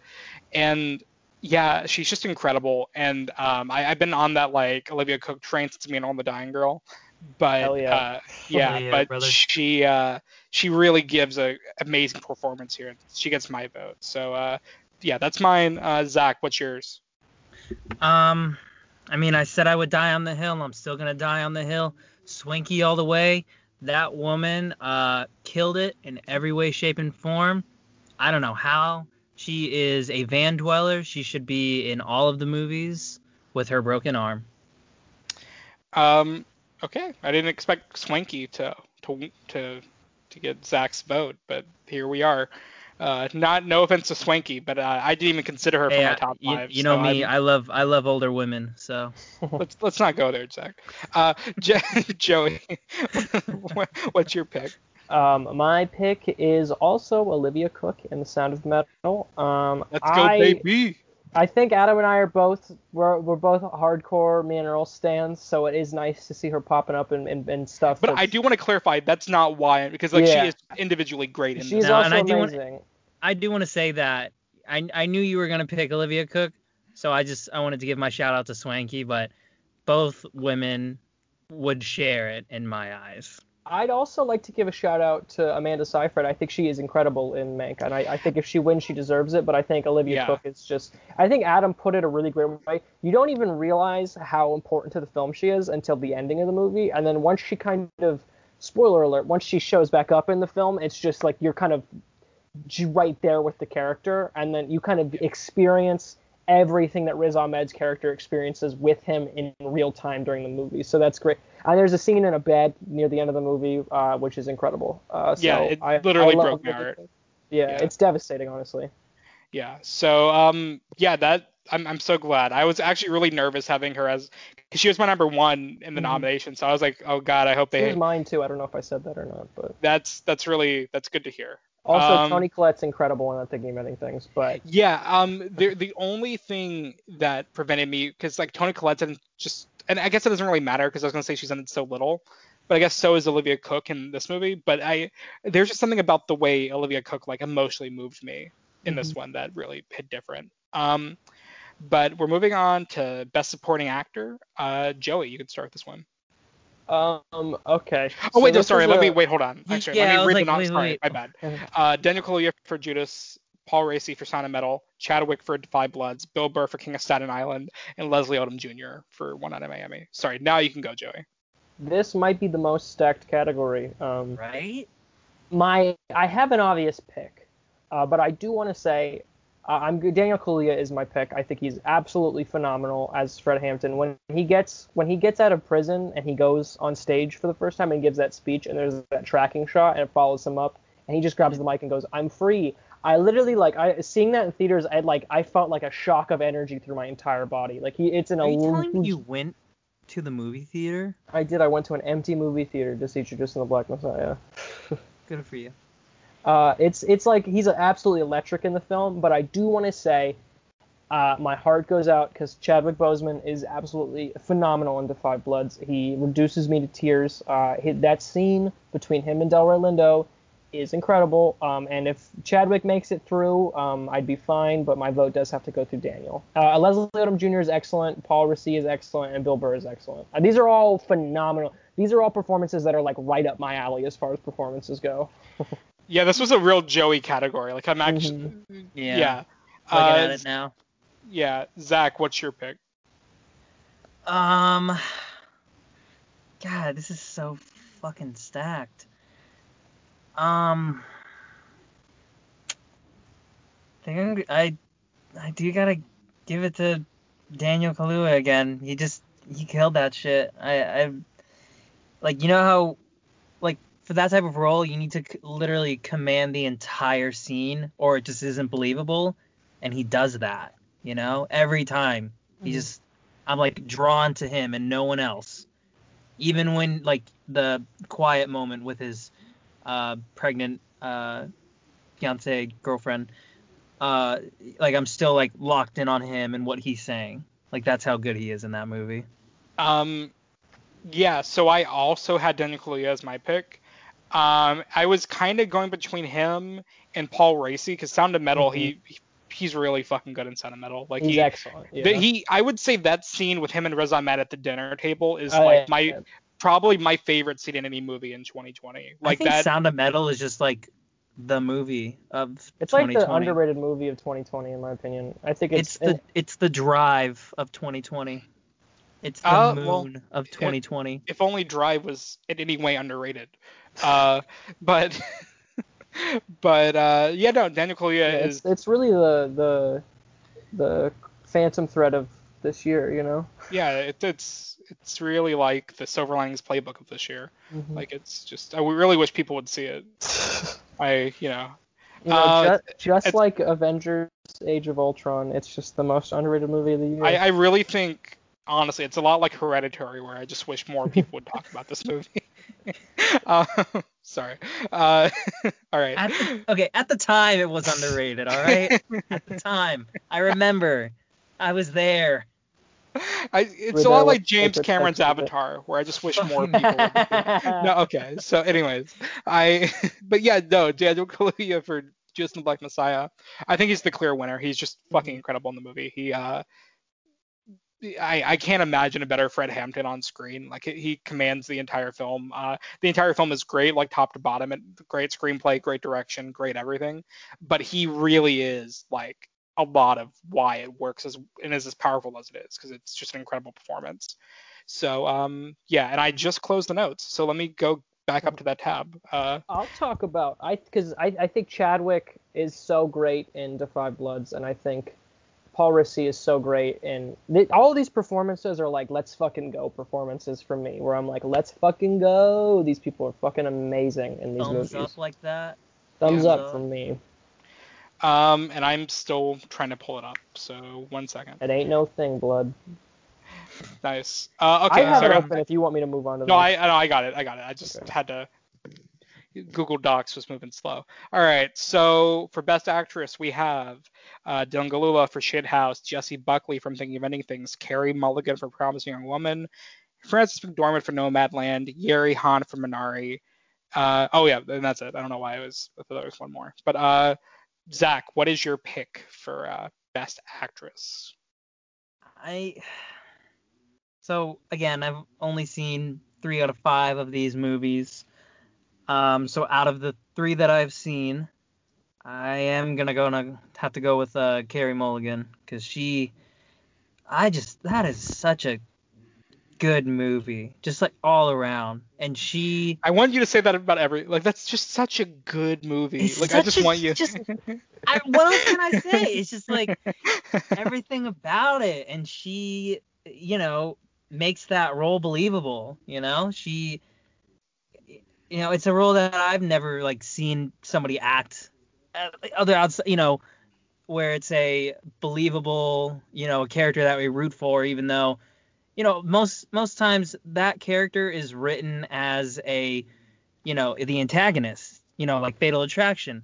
and yeah, she's just incredible. And um, I, have been on that like Olivia Cooke train since me and All the Dying Girl but yeah, uh, yeah, yeah, but brother. she uh, she really gives a amazing performance here. She gets my vote. So uh, yeah, that's mine. Uh, Zach, what's yours? Um, I mean, I said I would die on the hill. I'm still gonna die on the hill. Swankie all the way. That woman uh, killed it in every way, shape, and form. I don't know how. She is a van dweller. She should be in all of the movies with her broken arm. Um, Okay, I didn't expect Swankie to to to to get Zach's vote, but here we are. Uh, not no offense to Swankie, but uh, I didn't even consider her hey, for my top five. You, you know so me, I'm, i love I love older women, so let's let's not go there, Zach. Uh, Joey, what's your pick? Um, my pick is also Olivia Cooke in The Sound of Metal. Um, let's go, I, baby. I think Adam and I are both we're, we're both hardcore Me and Earl stands, so it is nice to see her popping up and, and, and stuff. But I do want to clarify that's not why because like yeah. she is individually great in She's this. also I amazing. Do want, I do want to say that I I knew you were gonna pick Olivia Cooke, so I just I wanted to give my shout out to Swankie, but both women would share it in my eyes. I'd also like to give a shout out to Amanda Seyfried. I think she is incredible in Mank, and I, I think if she wins, she deserves it. But I think Olivia yeah. Cooke is just. I think Adam put it a really great way. You don't even realize how important to the film she is until the ending of the movie, and then once she kind of, spoiler alert, once she shows back up in the film, it's just like you're kind of right there with the character, and then you kind of experience everything that Riz Ahmed's character experiences with him in real time during the movie. So that's great. And there's a scene in a bed near the end of the movie, uh, which is incredible. Uh, so yeah, it I, literally I broke my heart. Yeah, yeah, it's devastating, honestly. Yeah. So um, yeah, that I'm I'm so glad. I was actually really nervous having her as because she was my number one in the mm-hmm. nomination. So I was like, oh god, I hope they. She was mine too. I don't know if I said that or not, but. That's that's really that's good to hear. Also, um, Toni Collette's incredible. I'm not Thinking of Ending Things, but yeah, um, the the only thing that prevented me because like Toni Collette's in just, and I guess it doesn't really matter because I was gonna say she's it so little, but I guess so is Olivia Cooke in this movie. But I there's just something about the way Olivia Cooke like emotionally moved me in mm-hmm. this one that really hit different. Um, but we're moving on to Best Supporting Actor. Uh, Joey, you can start this one. Um. Okay. Oh wait, no, sorry. Let a... me wait. Hold on. Actually, yeah, let me read like, the non. Sorry, my bad. Uh, Daniel Kaluuya for Judas, Paul Raci for Sound of Metal, Chadwick for Da 5 Bloods, Bill Burr for King of Staten Island, and Leslie Odom Jr. for One Night in Miami. Sorry. Now you can go, Joey. This might be the most stacked category. Um, right. my I have an obvious pick, uh, but I do want to say uh, I'm Daniel Kaluuya is my pick. I think he's absolutely phenomenal as Fred Hampton. When he gets when he gets out of prison and he goes on stage for the first time and gives that speech and there's that tracking shot and it follows him up and he just grabs the mic and goes, "I'm free." I literally like I seeing that in theaters. I like I felt like a shock of energy through my entire body. Like he, it's an. Are you telling me you went to the movie theater? I did. I went to an empty movie theater to see Judas and the Black Messiah. Good for you. Uh, it's it's like he's absolutely electric in the film, but I do want to say, uh, my heart goes out because Chadwick Boseman is absolutely phenomenal in Da 5 Bloods. He reduces me to tears. Uh, that scene between him and Delroy Lindo is incredible. Um, and if Chadwick makes it through, um, I'd be fine, but my vote does have to go through Daniel. Uh, Leslie Odom Jr. is excellent, Paul Raci is excellent, and Bill Burr is excellent. Uh, these are all phenomenal. These are all performances that are like right up my alley as far as performances go. yeah, this was a real Joey category. Like I'm actually, mm-hmm. yeah. yeah. Looking uh, at it now. Yeah, Zach, what's your pick? Um, God, this is so fucking stacked. Um, I think I, I do gotta give it to Daniel Kaluuya again. He just he killed that shit. I I like you know how like for that type of role you need to c- literally command the entire scene or it just isn't believable, and he does that. You know every time he mm-hmm. just I'm like drawn to him and no one else. Even when like the quiet moment with his uh, pregnant uh, fiance girlfriend, uh, like I'm still like locked in on him and what he's saying. Like that's how good he is in that movie. Um, yeah. So I also had Daniel Kaluuya as my pick. Um, I was kind of going between him and Paul Raci because Sound of Metal, mm-hmm. he, he he's really fucking good in Sound of Metal. Like he's he, excellent. Yeah. he, I would say that scene with him and Riz Ahmed at the dinner table is oh, like yeah, my yeah probably my favorite scene in any movie in 2020. Like I think that. Sound of Metal is just like the movie of it's like the underrated movie of 2020 in my opinion. I think it's, it's the it's the drive of 2020. It's the uh, moon well, of 2020. If, if, only Drive was in any way underrated. Uh, but but uh, yeah, no, Daniel Kaluuya yeah, is. It's, it's really the the the phantom thread of this year, you know. Yeah, it, it's it's really like the Silver Linings Playbook of this year. Mm-hmm. Like it's just I really wish people would see it. I you know. You know, uh, just, just like Avengers: Age of Ultron, it's just the most underrated movie of the year. I, I really think, honestly, it's a lot like Hereditary, where I just wish more people would talk about this movie. uh, sorry. Uh, all right. At the, okay, at the time it was underrated. All right. at the time, I remember, I was there. I, it's a lot like James Cameron's Avatar, where I just wish more people. would No, okay. So, anyways, I, but yeah, no, Daniel Kaluuya for Judas and the Black Messiah. I think he's the clear winner. He's just fucking incredible in the movie. He, uh, I, I can't imagine a better Fred Hampton on screen. Like he commands the entire film. Uh, the entire film is great, like top to bottom. And great screenplay, great direction, great everything. But he really is like a lot of why it works as and is as powerful as it is because it's just an incredible performance. So um, yeah, and I just closed the notes. So let me go back up to that tab. Uh, I'll talk about I because I, I think Chadwick is so great in 5 Bloods, and I think Paul Raci is so great, and all these performances are like let's fucking go performances for me, where I'm like let's fucking go. These people are fucking amazing in these Thumbs movies. Thumbs up like that. Thumbs up, up from me. Um, and I'm still trying to pull it up. So one second. It ain't no thing, blood. Nice. Uh, okay. I have so it open if you want me to move on to. No, I, no, I got it. I got it. I just okay. had to. Google Docs was moving slow. All right. So for Best Actress, we have uh, Dylan Gelula for Shithouse, Jessie Buckley from Thinking of Ending Things, Carey Mulligan for Promising Young Woman, Frances McDormand for Nomadland, Yeri Han for Minari. Uh, oh yeah, and that's it. I don't know why I was. I thought there was one more. But uh, Zach, what is your pick for uh, best actress? I so again, I've only seen three out of five of these movies. Um, so out of the three that I've seen, I am gonna go and have to go with uh, Carey Mulligan because she, I just that is such a good movie, just like all around. And she, I want you to say that about every like that's just such a good movie. Like I just a- want you. just- I, what else can I say? It's just like everything about it, and she, you know, makes that role believable. You know, she, you know, it's a role that I've never like seen somebody act uh, other outside, you know, where it's a believable, you know, a character that we root for, even though, you know, most most times that character is written as a, you know, the antagonist, you know, like Fatal Attraction.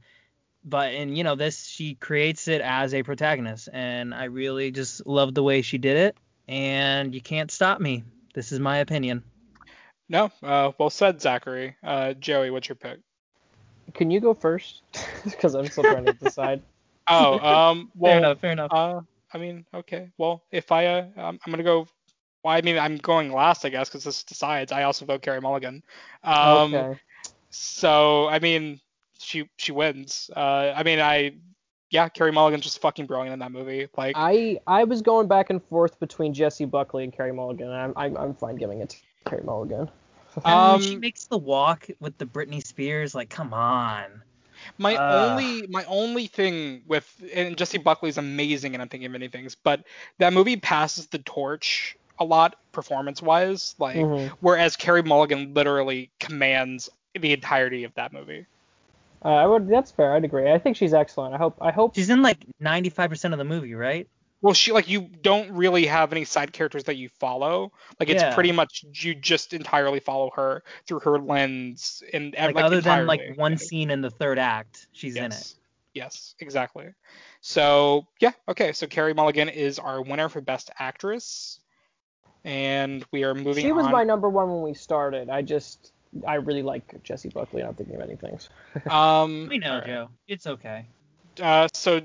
But in you know this, she creates it as a protagonist, and I really just love the way she did it. And you can't stop me. This is my opinion. No, uh, well said, Zachary. Uh, Joey, what's your pick? Can you go first? Because I'm still trying to decide. Oh, um, well, fair enough. Fair enough. Uh, I mean, okay. Well, if I, uh, I'm, I'm gonna go. Well, I mean, I'm going last, I guess, because this decides. I also vote Carey Mulligan. Um, okay. So, I mean, she she wins. Uh, I mean, I, yeah, Carey Mulligan's just fucking brilliant in that movie. Like, I I was going back and forth between Jessie Buckley and Carey Mulligan, and I'm I'm, I'm fine giving it Carey Mulligan. I um, she makes the walk with the Britney Spears. Like, come on. My Uh. only my only thing with and Jessie Buckley's amazing and I'm thinking of many things, but that movie passes the torch a lot performance wise, like Mhm. whereas Carey Mulligan literally commands the entirety of that movie. Uh, I would. That's fair. I'd agree. I think she's excellent. I hope. I hope. She's in like 95% of the movie, right? Well, she like you don't really have any side characters that you follow. Like it's Yeah. pretty much you just entirely follow her through her lens and Like, like, other than like one scene in the third act, she's in it. Yes. Yes, exactly. So yeah, okay. So Carey Mulligan is our winner for Best Actress, and we are moving She was on. my number one when we started. I just. I really like Jessie Buckley. and I'm thinking of anything um, We know, all right. Joe. It's okay. Uh, so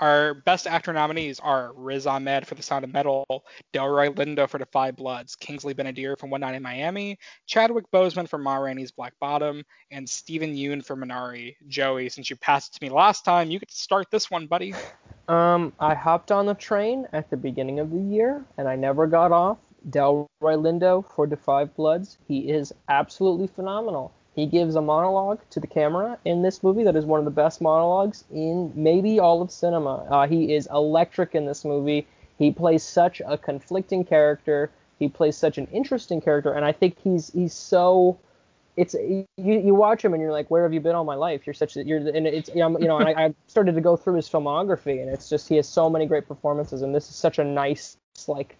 our Best Actor nominees are Riz Ahmed for The Sound of Metal, Delroy Lindo for The Five Bloods, Kingsley Ben-Adir from One Night in Miami, Chadwick Boseman for Ma Rainey's Black Bottom, and Steven Yeun for Minari. Joey, since you passed it to me last time, you get to start this one, buddy. Um, I hopped on the train at the beginning of the year, and I never got off. Delroy Lindo for The Five Bloods. He is absolutely phenomenal. He gives a monologue to the camera in this movie that is one of the best monologues in maybe all of cinema. Uh, he is electric in this movie. He plays such a conflicting character. He plays such an interesting character, and I think he's he's so it's you, you watch him and you're like, where have you been all my life? You're such you're and it's you know and I, I started to go through his filmography and it's just he has so many great performances and this is such a nice like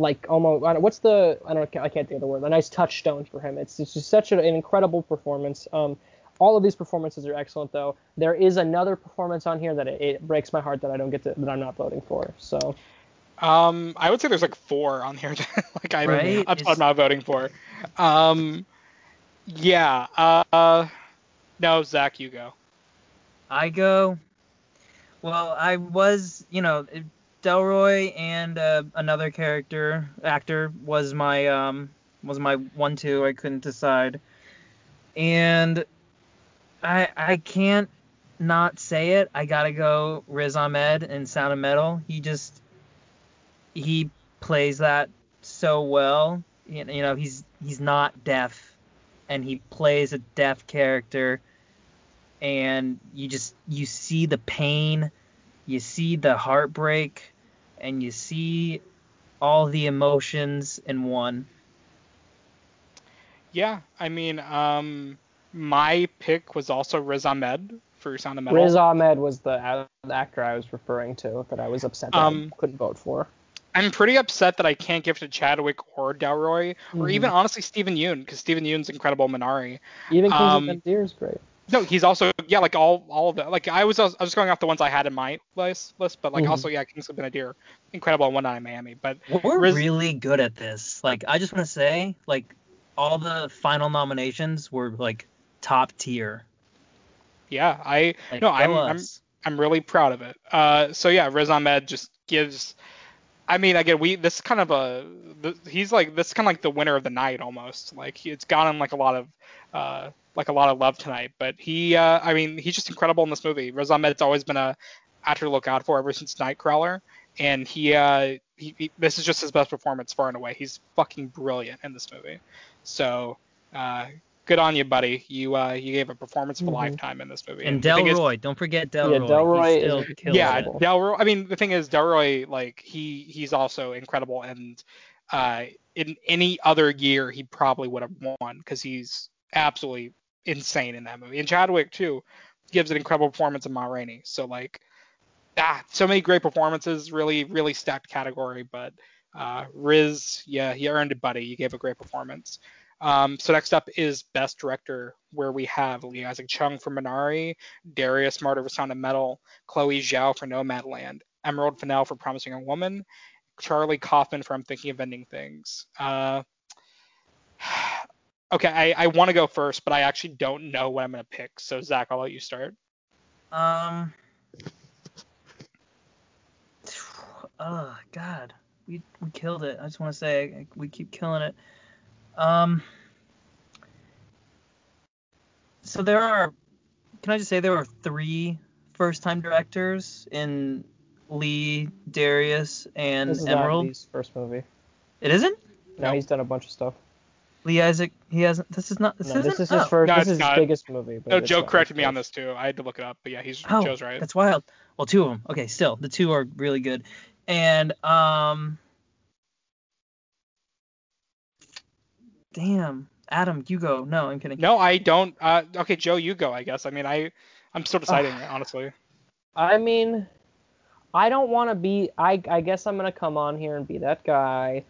like almost what's the I don't I can't think of the word a nice touchstone for him. It's, it's just such an, an incredible performance. Um, all of these performances are excellent though. There is another performance on here that it, it breaks my heart that I don't get to that I'm not voting for. So Um, I would say there's like four on here that like I'm, Right? I'm, I'm not voting for. Um, yeah. Uh, no, Zach, you go. I go. Well, I was, you know, Delroy and uh, another character actor was my um was my one two. I couldn't decide, and I I can't not say it. I gotta go Riz Ahmed in Sound of Metal. He just he plays that so well. You you know, he's he's not deaf, and he plays a deaf character and you just you see the pain, you see the heartbreak, and you see all the emotions in one. Yeah, I mean, um, my pick was also Riz Ahmed for Sound of Metal. Riz Ahmed was the the actor I was referring to that I was upset that Um, I couldn't vote for. I'm pretty upset that I can't give it to Chadwick or Delroy, or Mhm. even honestly Steven Yeun, because Steven Yeun's incredible Minari. Even Kingsley um, Ben-Adir is great. No, he's also yeah, like all all of the like I was I was going off the ones I had in my list list, but like Mhm. also yeah, Kings Kingsley Ben-Adir, incredible in One Night in Miami. But We're Riz- really good at this. Like I just want to say, like all the final nominations were like top tier. yeah, I Like, no, I'm, I'm. I'm really proud of it. Uh, so yeah, Riz Ahmed just gives. I mean, again, we this is kind of a th- he's like this is kind of like the winner of the night almost. Like it's gotten like a lot of uh like a lot of love tonight. But he, uh, I mean, he's just incredible in this movie. Riz Ahmed's always been a actor to look out for ever since Nightcrawler, and he uh he, he, this is just his best performance far and away. He's fucking brilliant in this movie. So uh, good on you, buddy. You uh, you gave a performance of a Mhm. lifetime in this movie. And the thing is- Delroy, don't forget Delroy. Yeah, Delroy He still is- yeah, it. it. Delroy. I mean, the thing is, Delroy, like he he's also incredible, and uh, in any other year he probably would have won because he's absolutely insane in that movie. And Chadwick too gives an incredible performance in Ma Rainey. So like, ah, so many great performances, really really stacked category. But uh, Riz, yeah, you earned it, buddy. You gave a great performance. Um, so next up is Best Director, where we have Lee Isaac Chung for Minari, Darius Marder for Sound of Metal, Chloe Zhao for Nomadland, Emerald Fennell for Promising Young Woman, Charlie Kaufman for I'm Thinking of Ending Things. Uh, okay, I, I want to go first, but I actually don't know what I'm going to pick. So, Zach, I'll let you start. Um. Oh God, we we killed it. I just want to say we keep killing it. Um. So there are. Can I just say there are three first-time directors in Lee, Darius, and Emerald? This is not Lee's first movie. It isn't. No, Nope. he's done a bunch of stuff. Lee Isaac. He hasn't. This is not. This No, isn't. this is his oh. first. No, this it's is his biggest movie. But No, it's Joe corrected me on this too. I had to look it up, but yeah, he's Oh, Joe's right. that's wild. Well, two of them. Okay, still the two are really good. And um, damn, Adam, you go. No, I'm kidding. No, I don't. Uh, okay, Joe, you go. I guess. I mean, I I'm still deciding, honestly. I mean, I don't want to be. I I guess I'm gonna come on here and be that guy.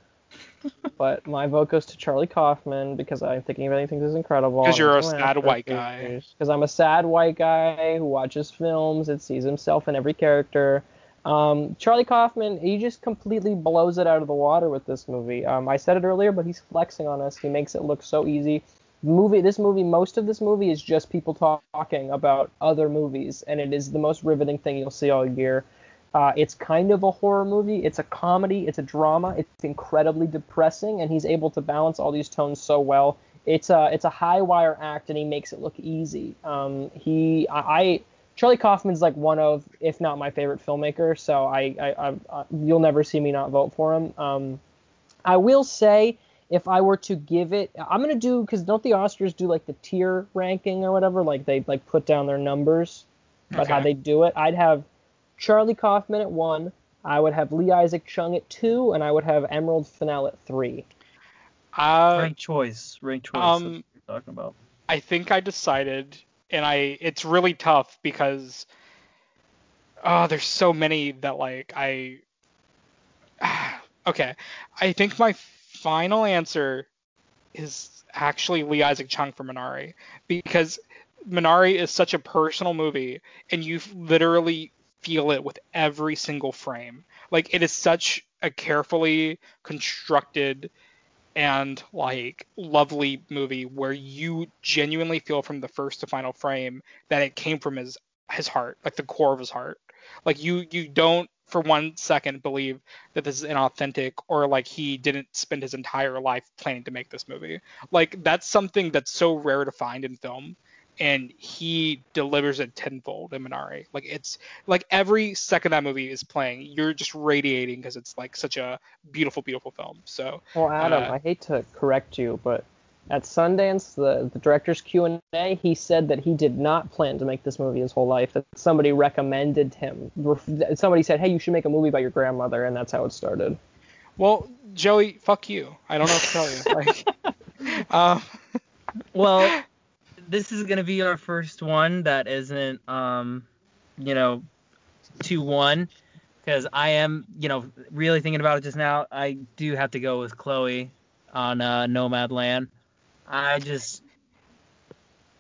but my vote goes to Charlie Kaufman because I'm thinking of anything is incredible. 'Cause you're a sad white guy. Because I'm a sad white guy who watches films and sees himself in every character. Um, Charlie Kaufman, he just completely blows it out of the water with this movie. Um, I said it earlier, but he's flexing on us. He makes it look so easy. Movie, this movie, most of this movie is just people talking about other movies, and it is the most riveting thing you'll see all year. Uh, it's kind of a horror movie. It's a comedy. It's a drama. It's incredibly depressing, and he's able to balance all these tones so well. It's a it's a high wire act, and he makes it look easy. Um, he I, I Charlie Kaufman's like one of, if not my favorite filmmaker. So I, I, I, I you'll never see me not vote for him. Um, I will say if I were to give it, I'm gonna do because don't the Oscars do like the tier ranking or whatever? Like they like put down their numbers about how they do it. I'd have Charlie Kaufman at one. I would have Lee Isaac Chung at two, and I would have Emerald Fennell at three. Uh, Rank choice. Rank choice. Um, that's what you're talking about. I think I decided, and I it's really tough because oh, there's so many that like I. okay, I think my final answer is actually Lee Isaac Chung for Minari because Minari is such a personal movie, and you literally feel it with every single frame. Like it is such a carefully constructed and like lovely movie where you genuinely feel from the first to final frame that it came from his his heart, like the core of his heart. Like you you don't for one second believe that this is inauthentic or like he didn't spend his entire life planning to make this movie. Like that's something that's so rare to find in film and he delivers it tenfold in Minari. Like it's like every second that movie is playing, you're just radiating because it's like such a beautiful, beautiful film. So Well, Adam, Uh, I hate to correct you, but at Sundance, the, the director's Q&A, he said that he did not plan to make this movie his whole life. That somebody recommended him. Somebody said, "Hey, you should make a movie about your grandmother," and that's how it started. Well, Joey, fuck you. I don't know what to tell you. Like, um, Well, this is gonna be our first one that isn't, um, you know, two one, because I am, you know, really thinking about it just now. I do have to go with Chloe on uh, Nomadland. I just,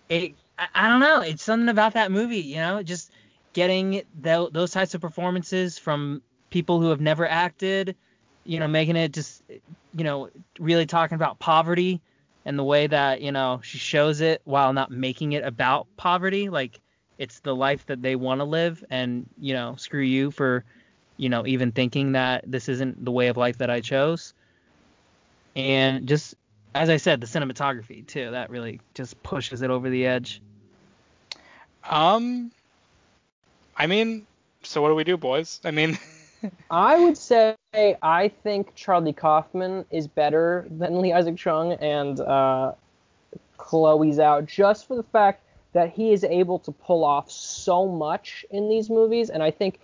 it, I, I don't know. It's something about that movie, you know, just getting tho- those types of performances from people who have never acted, you know, making it just, you know, really talking about poverty and the way that you know she shows it while not making it about poverty like it's the life that they want to live. And you know screw you for you know even thinking that this isn't the way of life that i chose. And just as i said the cinematography too that really just pushes it over the edge. Um, I mean, so what do we do, boys? I mean, I would say I think Charlie Kaufman is better than Lee Isaac Chung and uh, Chloe Zhao just for the fact that he is able to pull off so much in these movies, and I think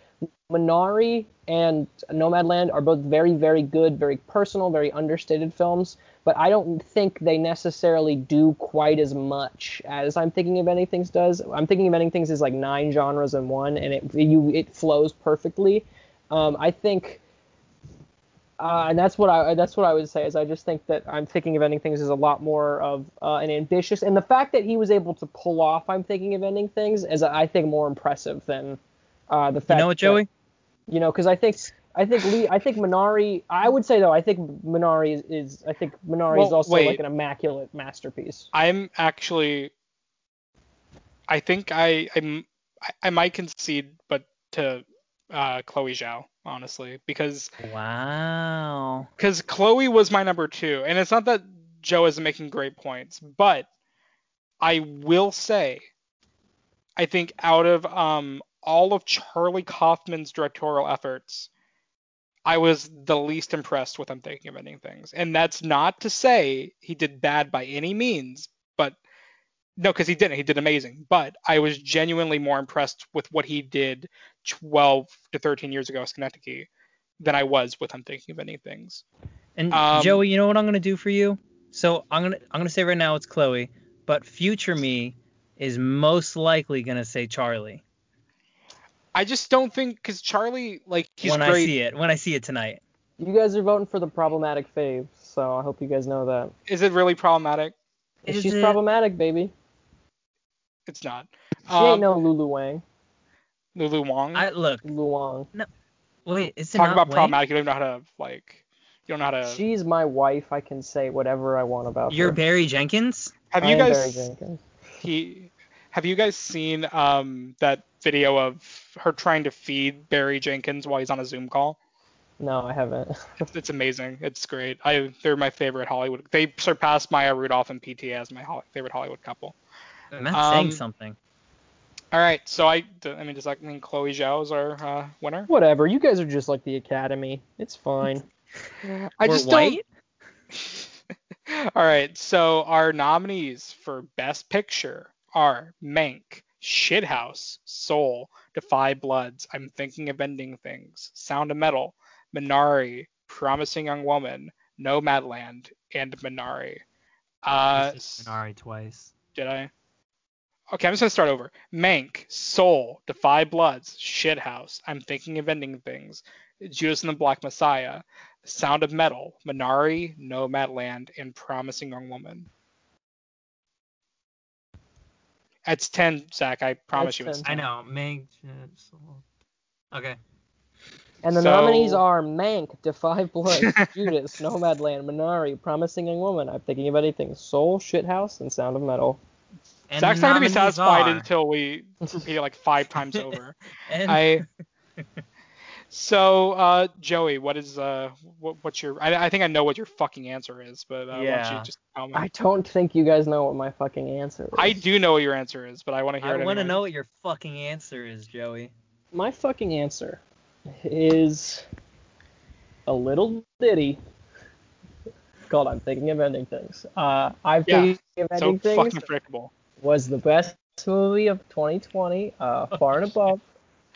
Minari and Nomadland are both very, very good, very personal, very understated films, but I don't think they necessarily do quite as much as I'm thinking of Ending Things does. I'm thinking of Ending Things as like nine genres in one, and it you it flows perfectly. Um, I think, uh, and that's what I that's what I would say is I just think that I'm thinking of Ending Things as a lot more of uh, an ambitious, and the fact that he was able to pull off I'm thinking of Ending Things is I think more impressive than uh, the fact. You know what, Joey? That, you know, because I think I think Lee, I think Minari. I would say though, I think Minari is, is I think Minari Well, is also wait. like an immaculate masterpiece. I'm actually. I think I I'm, I I might concede, but to uh, Chloe Zhao, honestly, because Wow. because Chloe was my number two, and it's not that Joe isn't making great points, but I will say, I think out of um all of Charlie Kaufman's directorial efforts, I was the least impressed with I'm thinking of ending things, and that's not to say he did bad by any means, but no, because he didn't. He did amazing, but I was genuinely more impressed with what he did 12 to 13 years ago as Synecdoche than I was with I'm thinking of any things. And Um, Joey, you know what I'm gonna do for you? So I'm gonna I'm gonna say right now it's Chloe, but future me is most likely gonna say Charlie I just don't think because Charlie, like, he's when I see it when I see it tonight. You guys are voting for the problematic fave, so I hope you guys know that. Is it really problematic? Is She's it? problematic, baby. It's not. She Um, ain't no Lulu Wang. Lulu Wong. I look. Lulu Wang. No. Wait, is it Talk not about Wayne? problematic. You don't know how to like. You don't know how to. She's my wife. I can say whatever I want about You're her. Barry Jenkins. have I you am Barry? Jenkins. He. Have you guys seen um that video of her trying to feed Barry Jenkins while he's on a Zoom call? No, I haven't. It's, it's amazing. It's great. I they're my favorite Hollywood. They surpassed Maya Rudolph and PT as my Hol- favorite Hollywood couple. I'm not Um, saying something. All right. So I. I mean, does that mean Chloe Zhao is our uh, winner? Whatever. You guys are just like the Academy. It's fine. I We're just white. don't. All right, so our nominees for Best Picture are Mank, Shithouse, Soul, Da 5 Bloods, I'm Thinking of Ending Things, Sound of Metal, Minari, Promising Young Woman, Nomadland, and Minari. Uh, You Minari twice. did I? Okay, I'm just gonna start over. Mank, Soul, Da 5 Bloods, Shithouse, I'm Thinking of Ending Things, Judas and the Black Messiah, Sound of Metal, Minari, Nomadland, and Promising Young Woman. That's ten, Zach. I promise That's you it's 10. I 10. know. Meg. Okay. And the So- nominees are Mank, Da 5 Blood, Judas, Nomadland, Minari, Promising Young Woman, I'm Thinking of Anything, Soul, Shithouse, and Sound of Metal. And Zach's not gonna be satisfied are- until we repeat it like five times over. and I. So, uh, Joey, what is uh, what, what's your? I, I think I know what your fucking answer is, but uh, why don't you just tell me? I don't think you guys know what my fucking answer is. I do know what your answer is, but I want to hear I it. I want to anyway. know what your fucking answer is, Joey. My fucking answer is a little ditty called I'm Thinking of Ending Things. Uh, I'm Yeah, Thinking of So Ending Things fucking predictable. Was the best movie of 2020, uh, far and above.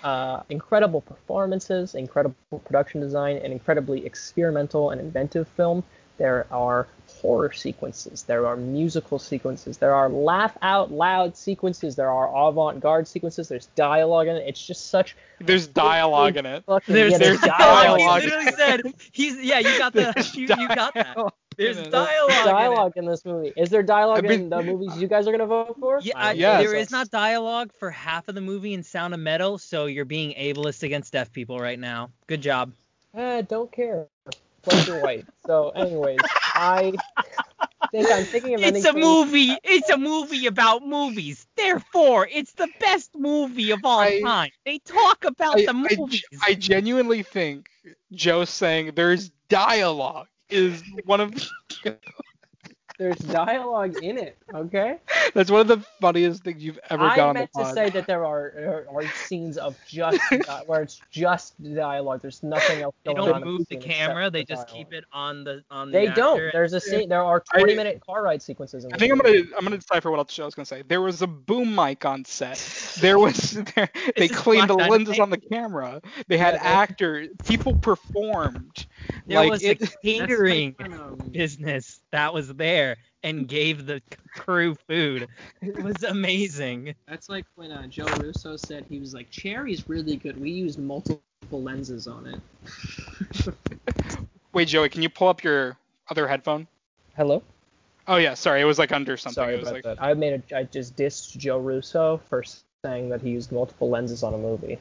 Uh, incredible performances, incredible production design, an incredibly experimental and inventive film. There are horror sequences, there are musical sequences, there are laugh out loud sequences, there are avant garde sequences, there's dialogue in it. It's just such There's dialogue in it. There's, yeah, there's dialogue. dialogue. He literally said he's yeah. You got the you, you got that. Dialogue There's in it. dialogue. in dialogue in this movie. Is there dialogue I mean- in the movies you guys are gonna vote for? Yeah, I I, don't Yes. think there so. is not dialogue for half of the movie in Sound of Metal, so you're being ableist against deaf people right now. Good job. Eh, don't care. Plus you're white. So, anyways, I think I'm thinking of ending It's a things- movie. It's a movie about movies. Therefore, it's the best movie of all I- time. They talk about I, the I, movies. I genuinely think Joe's saying there's dialogue is one of There's dialogue in it. Okay. That's one of the funniest things you've ever I done on the meant to pod. say that there are are, are scenes of just uh, where it's just dialogue. There's nothing else They don't on. move the scene camera. for They just dialogue. keep it on the on. the. They the don't. There's a scene. There are 20 minute car ride sequences in. I this think I'm gonna I'm gonna decipher what else I was gonna say. There was a boom mic on set. There was there, they is cleaned the Black lenses on the camera. They had Yeah, actors. People performed. There like was it, a catering That's like when, um, business that was there and gave the crew food. It was amazing. That's like when uh, Joe Russo said he was like, "Cherry's really good. We used multiple lenses on it." Wait, Joey, can you pull up your other headphone? Hello. Oh yeah, sorry, it was like under something. Sorry it was about like that. I made a. I just dissed Joe Russo for saying that he used multiple lenses on a movie.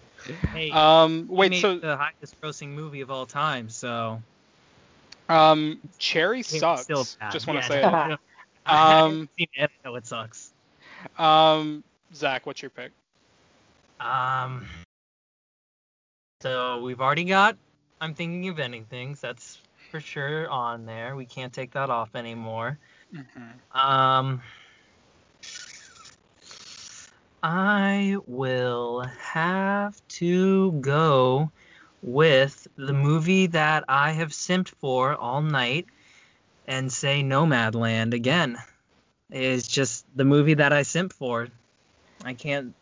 Hey, um he wait, made so the highest grossing movie of all time, so um Cherry sucks. still. Just want to Yeah, say no, it. no. I Um, seen it. I know it sucks. Um Zach, what's your pick? Um. So we've already got. I'm thinking of ending things. That's for sure on there. We can't take that off anymore. Mm-hmm. Um. I will have to go with the movie that I have simped for all night and say Nomadland again. Is just the movie that I simp for. I can't.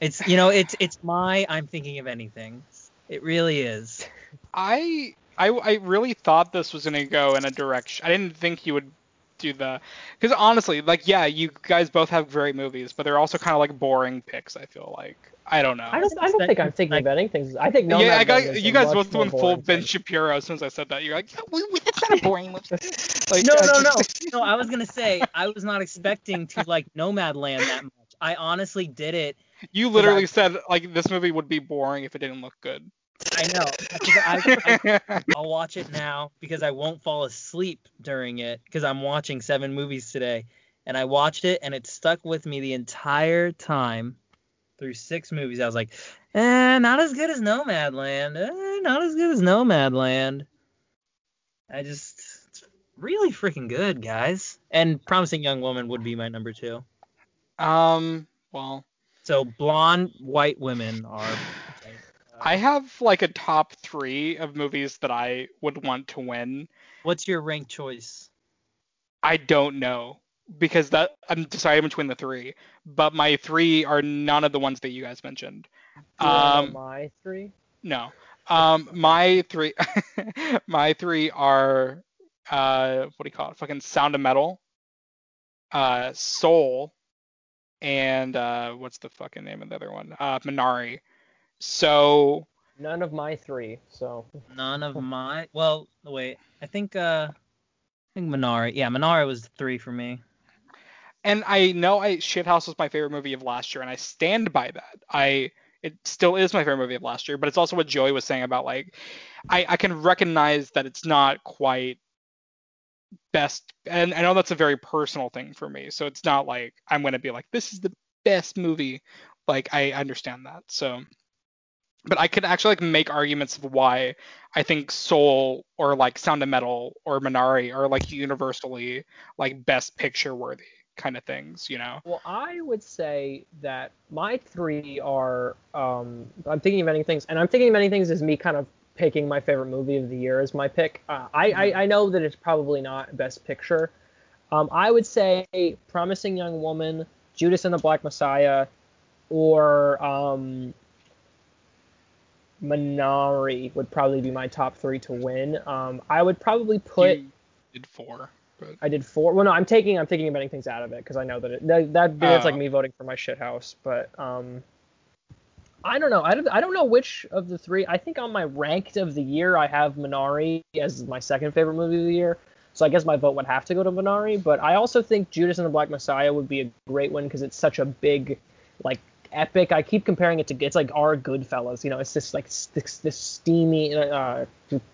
It's you know it's it's my I'm thinking of anything. It really is. I I I really thought this was gonna go in a direction. I didn't think you would do the because honestly, like yeah, you guys both have great movies, but they're also kind of like boring picks. I feel like I don't know. I don't. I don't think I'm thinking about anything. I think no. yeah, I got you guys both more went full Ben thing. Shapiro as soon as I said that. You're like, "We- we- that's not a boring movie. Like, no, no, no, no. I was gonna say I was not expecting to like Nomadland that much. I honestly did it. You literally said like this movie would be boring if it didn't look good. I know. I, I, I'll watch it now because I won't fall asleep during it because I'm watching seven movies today. And I watched it and it stuck with me the entire time through six movies. I was like, eh, not as good as Nomadland. Eh, not as good as Nomadland. I just, it's really freaking good, guys. And Promising Young Woman would be my number two. um, well, So blonde white women are. I have like a top three of movies that I would want to win. What's your rank choice? I don't know because that I'm deciding between the three, but my three are none of the ones that you guys mentioned. Do you wanna know Um, my three. No. Um, my three, my three are, uh, what do you call it? Fucking Sound of Metal, uh, Soul, and uh, what's the fucking name of the other one? Uh, Minari. So None of my three. So None of my. Well, wait. I think. Uh, I think Minari. Yeah, Minari was three for me. and I know I Shithouse was my favorite movie of last year, and I stand by that. I it still is my favorite movie of last year, but it's also what Joey was saying about like I I can recognize that it's not quite best, and I know that's a very personal thing for me. So it's not like I'm gonna be like this is the best movie. Like I understand that. So. But I could actually like make arguments of why I think Soul or like Sound of Metal or Minari are like universally like best picture worthy kind of things, you know. Well, I would say that my three are. Um, I'm thinking of many things, and I'm thinking of many things as me kind of picking my favorite movie of the year as my pick. Uh, I, I I know that it's probably not Best Picture. Um, I would say Promising Young Woman, Judas and the Black Messiah, or um, Minari would probably be my top three to win. Um, I would probably put. You did four, but I did four. Well, no, I'm taking I'm thinking many things out of it because I know that it, that, that that's like Oh. me voting for my shit house. But um, I don't know. I don't I don't know which of the three. I think on my ranked of the year I have Minari as my second favorite movie of the year. So I guess my vote would have to go to Minari. But I also think Judas and the Black Messiah would be a great one because it's such a big like epic. I keep comparing it to it's like our Goodfellas. You know, it's just like this, this steamy, uh,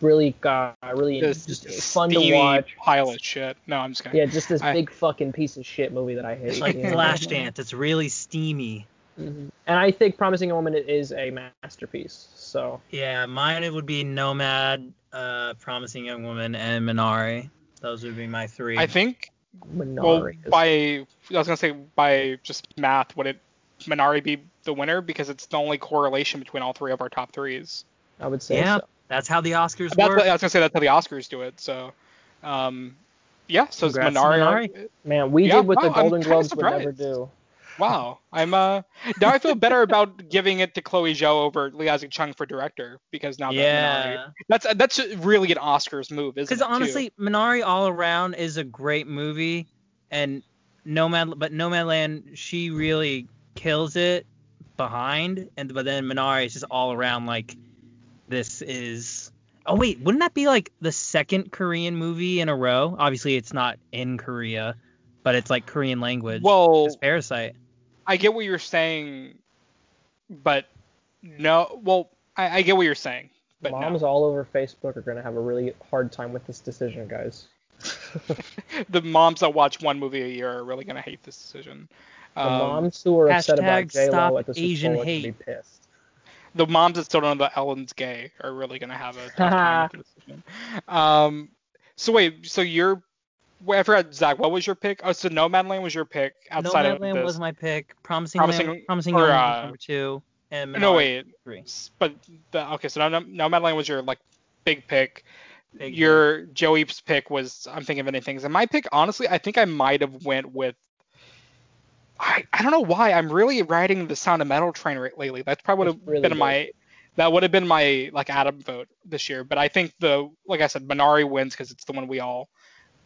really uh, really this just just fun to watch. pile of shit. No, I'm just kidding. Yeah, just this I- big fucking piece of shit movie that I hate. It's like you know? Flashdance. It's really steamy. Mhm. And I think Promising Young Woman is a masterpiece. So Yeah, mine it would be Nomad, uh, Promising Young Woman, and Minari. Those would be my three. I think Well, Minari. is- by I was gonna say by just math, what it Minari be the winner because it's the only correlation between all three of our top threes? I would say Yeah, so. that's how the Oscars That's work. what, I was gonna say that's how the Oscars do it. So, um, yeah. So it's Congrats Minari. Minari. Man, we Yeah, did what the wow, I'm Golden Globes would never do. Wow. I'm uh now I feel better about giving it to Chloe Zhao over Lee Isaac Chung for director because now that Minari, yeah. that's that's really an Oscars move, isn't it? Because too? honestly, Minari all around is a great movie, and Nomad, but Nomadland, she really kills it behind, and but then Minari is just all around like this is. Oh wait, wouldn't that be like the second Korean movie in a row? Obviously, it's not in Korea, but it's like Korean language. well, it's Parasite. I get what you're saying, but no. Well, I, I get what you're saying, but Moms all over Facebook are gonna have a really hard time with this decision, guys. the moms that watch one movie a year are really gonna hate this decision. The Um, moms who are upset about hashtag J Lo at the Super Asian Bowl are gonna be hate. pissed. the moms that still don't know that Ellen's gay are really gonna have a tough time with the decision. Um, so wait, so you're, wait, I forgot Zack. What was your pick? Oh, so Nomadland was your pick outside of Nomadland this. was my pick. Promising, Promising- Land, Promising or, Young uh, was number two, and no Minari wait, three. But the, okay, so now Nomadland was your like big pick. Big your Joey's pick was I'm thinking of many things, and my pick honestly I think I might have went with. I, I don't know why I'm really riding the Sound of Metal train right lately. That's probably would have really been good. my that would have been my like Adam vote this year. But I think the like I said Minari wins because it's the one we all,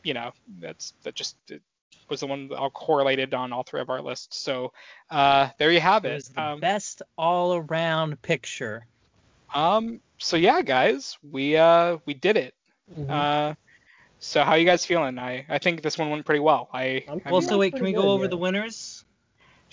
you know, that's that just it was the one that all correlated on all three of our lists. So uh, there you have It it. the Um, best all-around picture. um so yeah guys we uh we did it. Mhm. Uh, so how you guys feeling? I I think this one went pretty well. I, I'm- I Well, mean, so wait, can we go good, over yeah. the winners?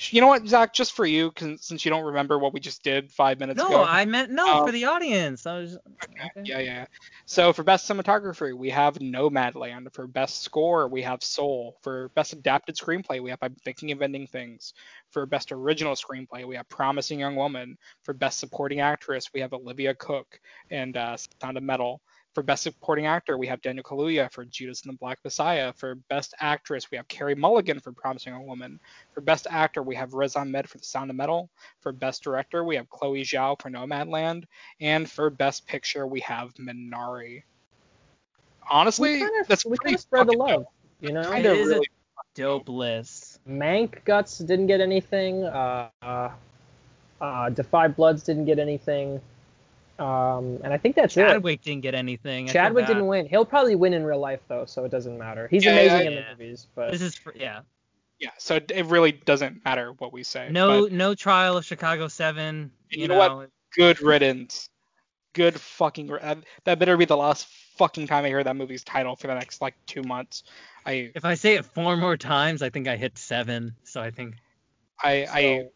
You know what, Zack? Just for you, since you don't remember what we just did five minutes No, ago. No, I meant no Um, for the audience. I was okay. Yeah, yeah. So for best cinematography, we have Nomadland. For best score, we have Soul. For best adapted screenplay, we have I'm Thinking of Ending Things. For best original screenplay, we have Promising Young Woman. For best supporting actress, we have Olivia Cooke and uh, Sound of Metal. For best supporting actor, we have Daniel Kaluuya for Judas and the Black Messiah. For best actress, we have Carey Mulligan for Promising Young Woman. For best actor, we have Riz Ahmed for The Sound of Metal. For best director, we have Chloe Zhao for Nomadland. And for Best Picture, we have Minari. Honestly, we kind of that's we pretty kind of spread the love, you know. Kinda It is a really dope list. Mank Guts didn't get anything. Uh, uh, uh, Da 5 Bloods didn't get anything. Um, and I think that's it. Chadwick didn't get anything. Chadwick didn't win. He'll probably win in real life though, so it doesn't matter. He's Yeah, amazing yeah, in yeah. the movies, but This is for, yeah. Yeah, so it, it really doesn't matter what we say. No, but no trial of Chicago Seven. You You, know know, what? good riddance. Good fucking. That, that better be the last fucking time I hear that movie's title for the next like two months. I If I say it four more times, I think I hit seven. So I think I I, So- I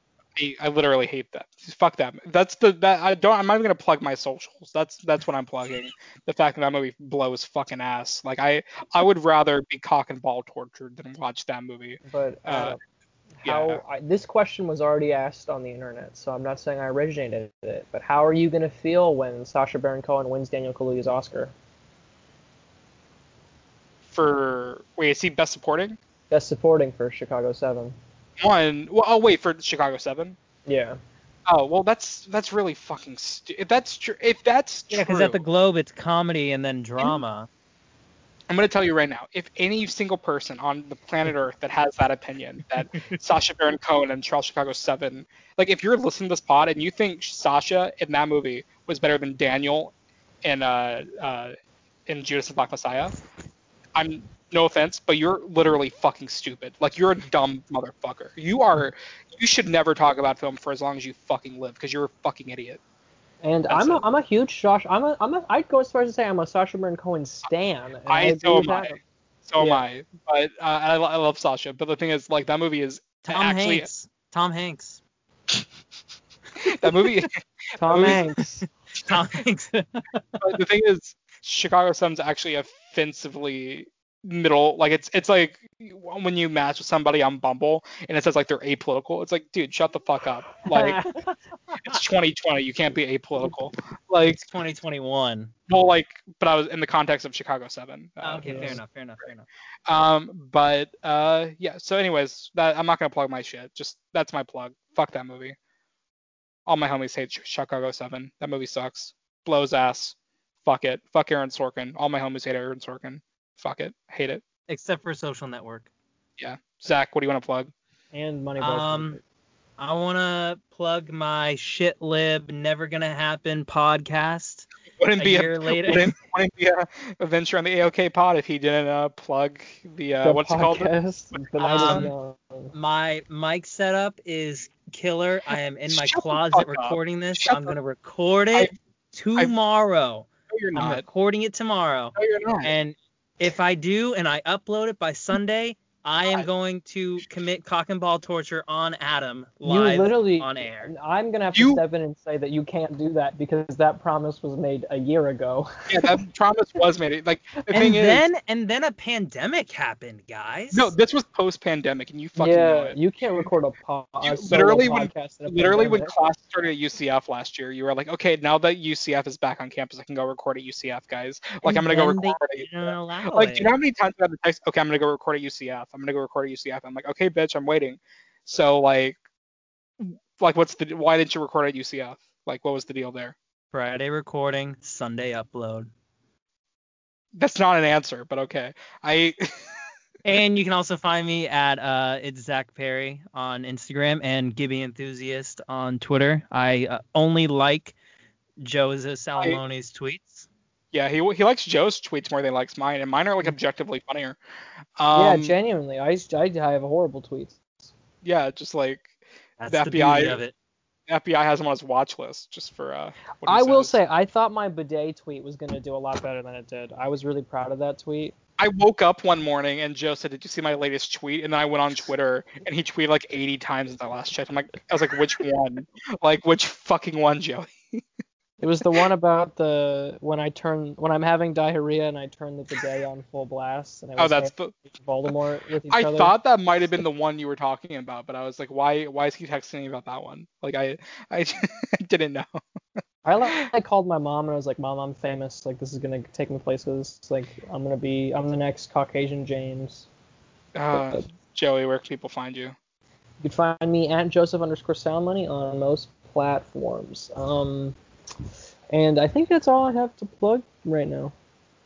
I literally hate that. Fuck that. That's the that I don't. I'm not even gonna plug my socials. That's that's what I'm plugging. The fact that that movie blows fucking ass. Like I I would rather be cock and ball tortured than watch that movie. but uh, Uh, how yeah. I, this question was already asked on the internet, so I'm not saying I originated it. But how are you gonna feel when Sacha Baron Cohen wins Daniel Kaluuya's Oscar? For wait, is he best supporting? Best supporting for Chicago Seven. One. Well, oh wait, for Chicago Seven. Yeah. Oh well, that's that's really fucking. Stu- if that's true, if that's yeah, because at the Globe it's comedy and then drama. I'm gonna tell you right now, if any single person on the planet Earth that has that opinion that Sacha Baron Cohen and Charles Chicago Seven, like if you're listening to this pod and you think Sacha in that movie was better than Daniel in uh uh in Judas and Black Messiah, I'm no offense, but you're literally fucking stupid. Like you're a dumb motherfucker. You are. You should never talk about film for as long as you fucking live, because you're a fucking idiot. And That's I'm a, it. I'm a huge Sacha. I'm a I'm a I'd go as far as to say I'm a Sacha Baron Cohen stan. I so am I. that. So am I. But uh, I, I love Sacha. But the thing is, like that movie is Tom actually Hanks. Tom Hanks. that movie. Tom Movie- Hanks. Tom Hanks. but the thing is, Chicago Sun's actually offensively middle. Like it's it's like when you match with somebody on Bumble and it says like they're apolitical. It's like, dude, shut the fuck up. Like it's it's 2020. You can't be apolitical. Like, It's 2021. well, like, but I was in the context of Chicago Seven. Uh, okay, fair enough, fair enough, fair enough. Um, but uh, yeah. So, anyways, that I'm not gonna plug my shit. Just that's my plug. Fuck that movie. All my homies hate Chicago Seven. That movie sucks. Blows ass. Fuck it. Fuck Aaron Sorkin. All my homies hate Aaron Sorkin. Fuck it. Hate it. Except for Social Network. Yeah. Zack, what do you want to plug? And Moneyball. Um, I want to plug my shit lib never gonna happen podcast. Wouldn't A be year a, later. Wouldn't, wouldn't be a, a venture on the AOK pod if he didn't uh, plug the uh, the what's it called? The Um. My mic setup is killer. I am in my Shut closet fuck up. recording this. Shut I'm the- gonna record it tomorrow. No, you're I'm not. recording it tomorrow. No, you're not. And if I do and I upload it by Sunday, I am going to commit cock and ball torture on Adam You live literally. on air. I'm gonna have You- to step in and say that you can't do that because that promise was made a year ago. yeah, that promise was made. Like the And thing then and then a pandemic happened, guys. no, this was post-pandemic, and you fucking know yeah, it. you can't record a, po- a You- solo literally when- podcast in a Literally, when pandemic. class started at UCF last year, you were like, okay, now that UCF is back on campus, I can go record at UCF, guys. Like, I'm gonna go then they record at UCF. Like, do you know how many times I had to text, okay, I'm gonna go record at UCF. I'm gonna go record at UCF. I'm like, okay, bitch, I'm waiting. So like, like, what's the? Why didn't you record at UCF? Like, what was the deal there? Friday recording, Sunday upload. That's not an answer, but okay. I And you can also find me at uh, it's Zack Perry on Instagram and Gibby Enthusiast on Twitter. I uh, only like Joseph Salomone's tweets. Yeah, he he likes Joe's tweets more than he likes mine, and mine are like objectively funnier. yeah, Um, genuinely, I, I I have horrible tweets. yeah, just like That's The the, FBI beauty of it. FBI has him on his watch list just for uh. what he I will say, I thought my bidet tweet was gonna do a lot better than it did. I was really proud of that tweet. I woke up one morning and Joe said, "Did you see my latest tweet?" And then I went on Twitter and he tweeted like 80 times since I last checked. I'm like, I was like, which one? like, which fucking one, Joey? It was the one about the when I turn when I'm having diarrhea and I turn the bidet on full blast and I Oh, that's the. Voldemort with each I other. thought that might have been the one you were talking about, but I was like, why? Why is he texting me about that one? Like, I, I, didn't know. I like I called my mom and I was like, Mom, I'm famous. Like this is gonna take me places. Like I'm gonna be I'm the next Caucasian James. Uh, Joey, where can people find you? You can find me at Joseph underscore Salomone on most platforms. Um, and I think that's all I have to plug right now.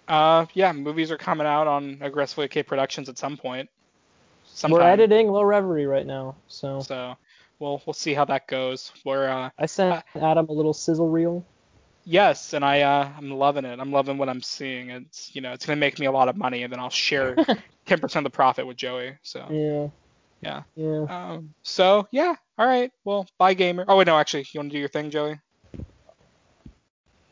Uh, yeah, movies are coming out on Aggressively K Productions at some point. Sometime. We're editing Low Reverie right now, so So we'll we'll see how that goes. We're uh I sent Adam a little sizzle reel. yes, and I uh I'm loving it. I'm loving what I'm seeing. It's you know it's gonna make me a lot of money, and then I'll share 10% of the profit with Joey. So Yeah. Yeah. Yeah. um so yeah, all right. Well, bye gamer. Oh wait, no, actually, you want to do your thing, Joey?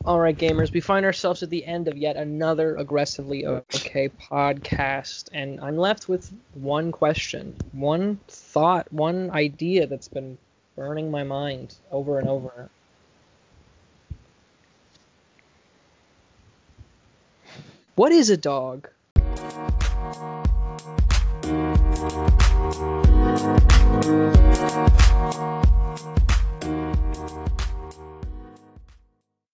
All right, gamers, we find ourselves at the end of yet another aggressively okay podcast, and I'm left with one question, one thought, one idea that's been burning my mind over and over. What is a dog?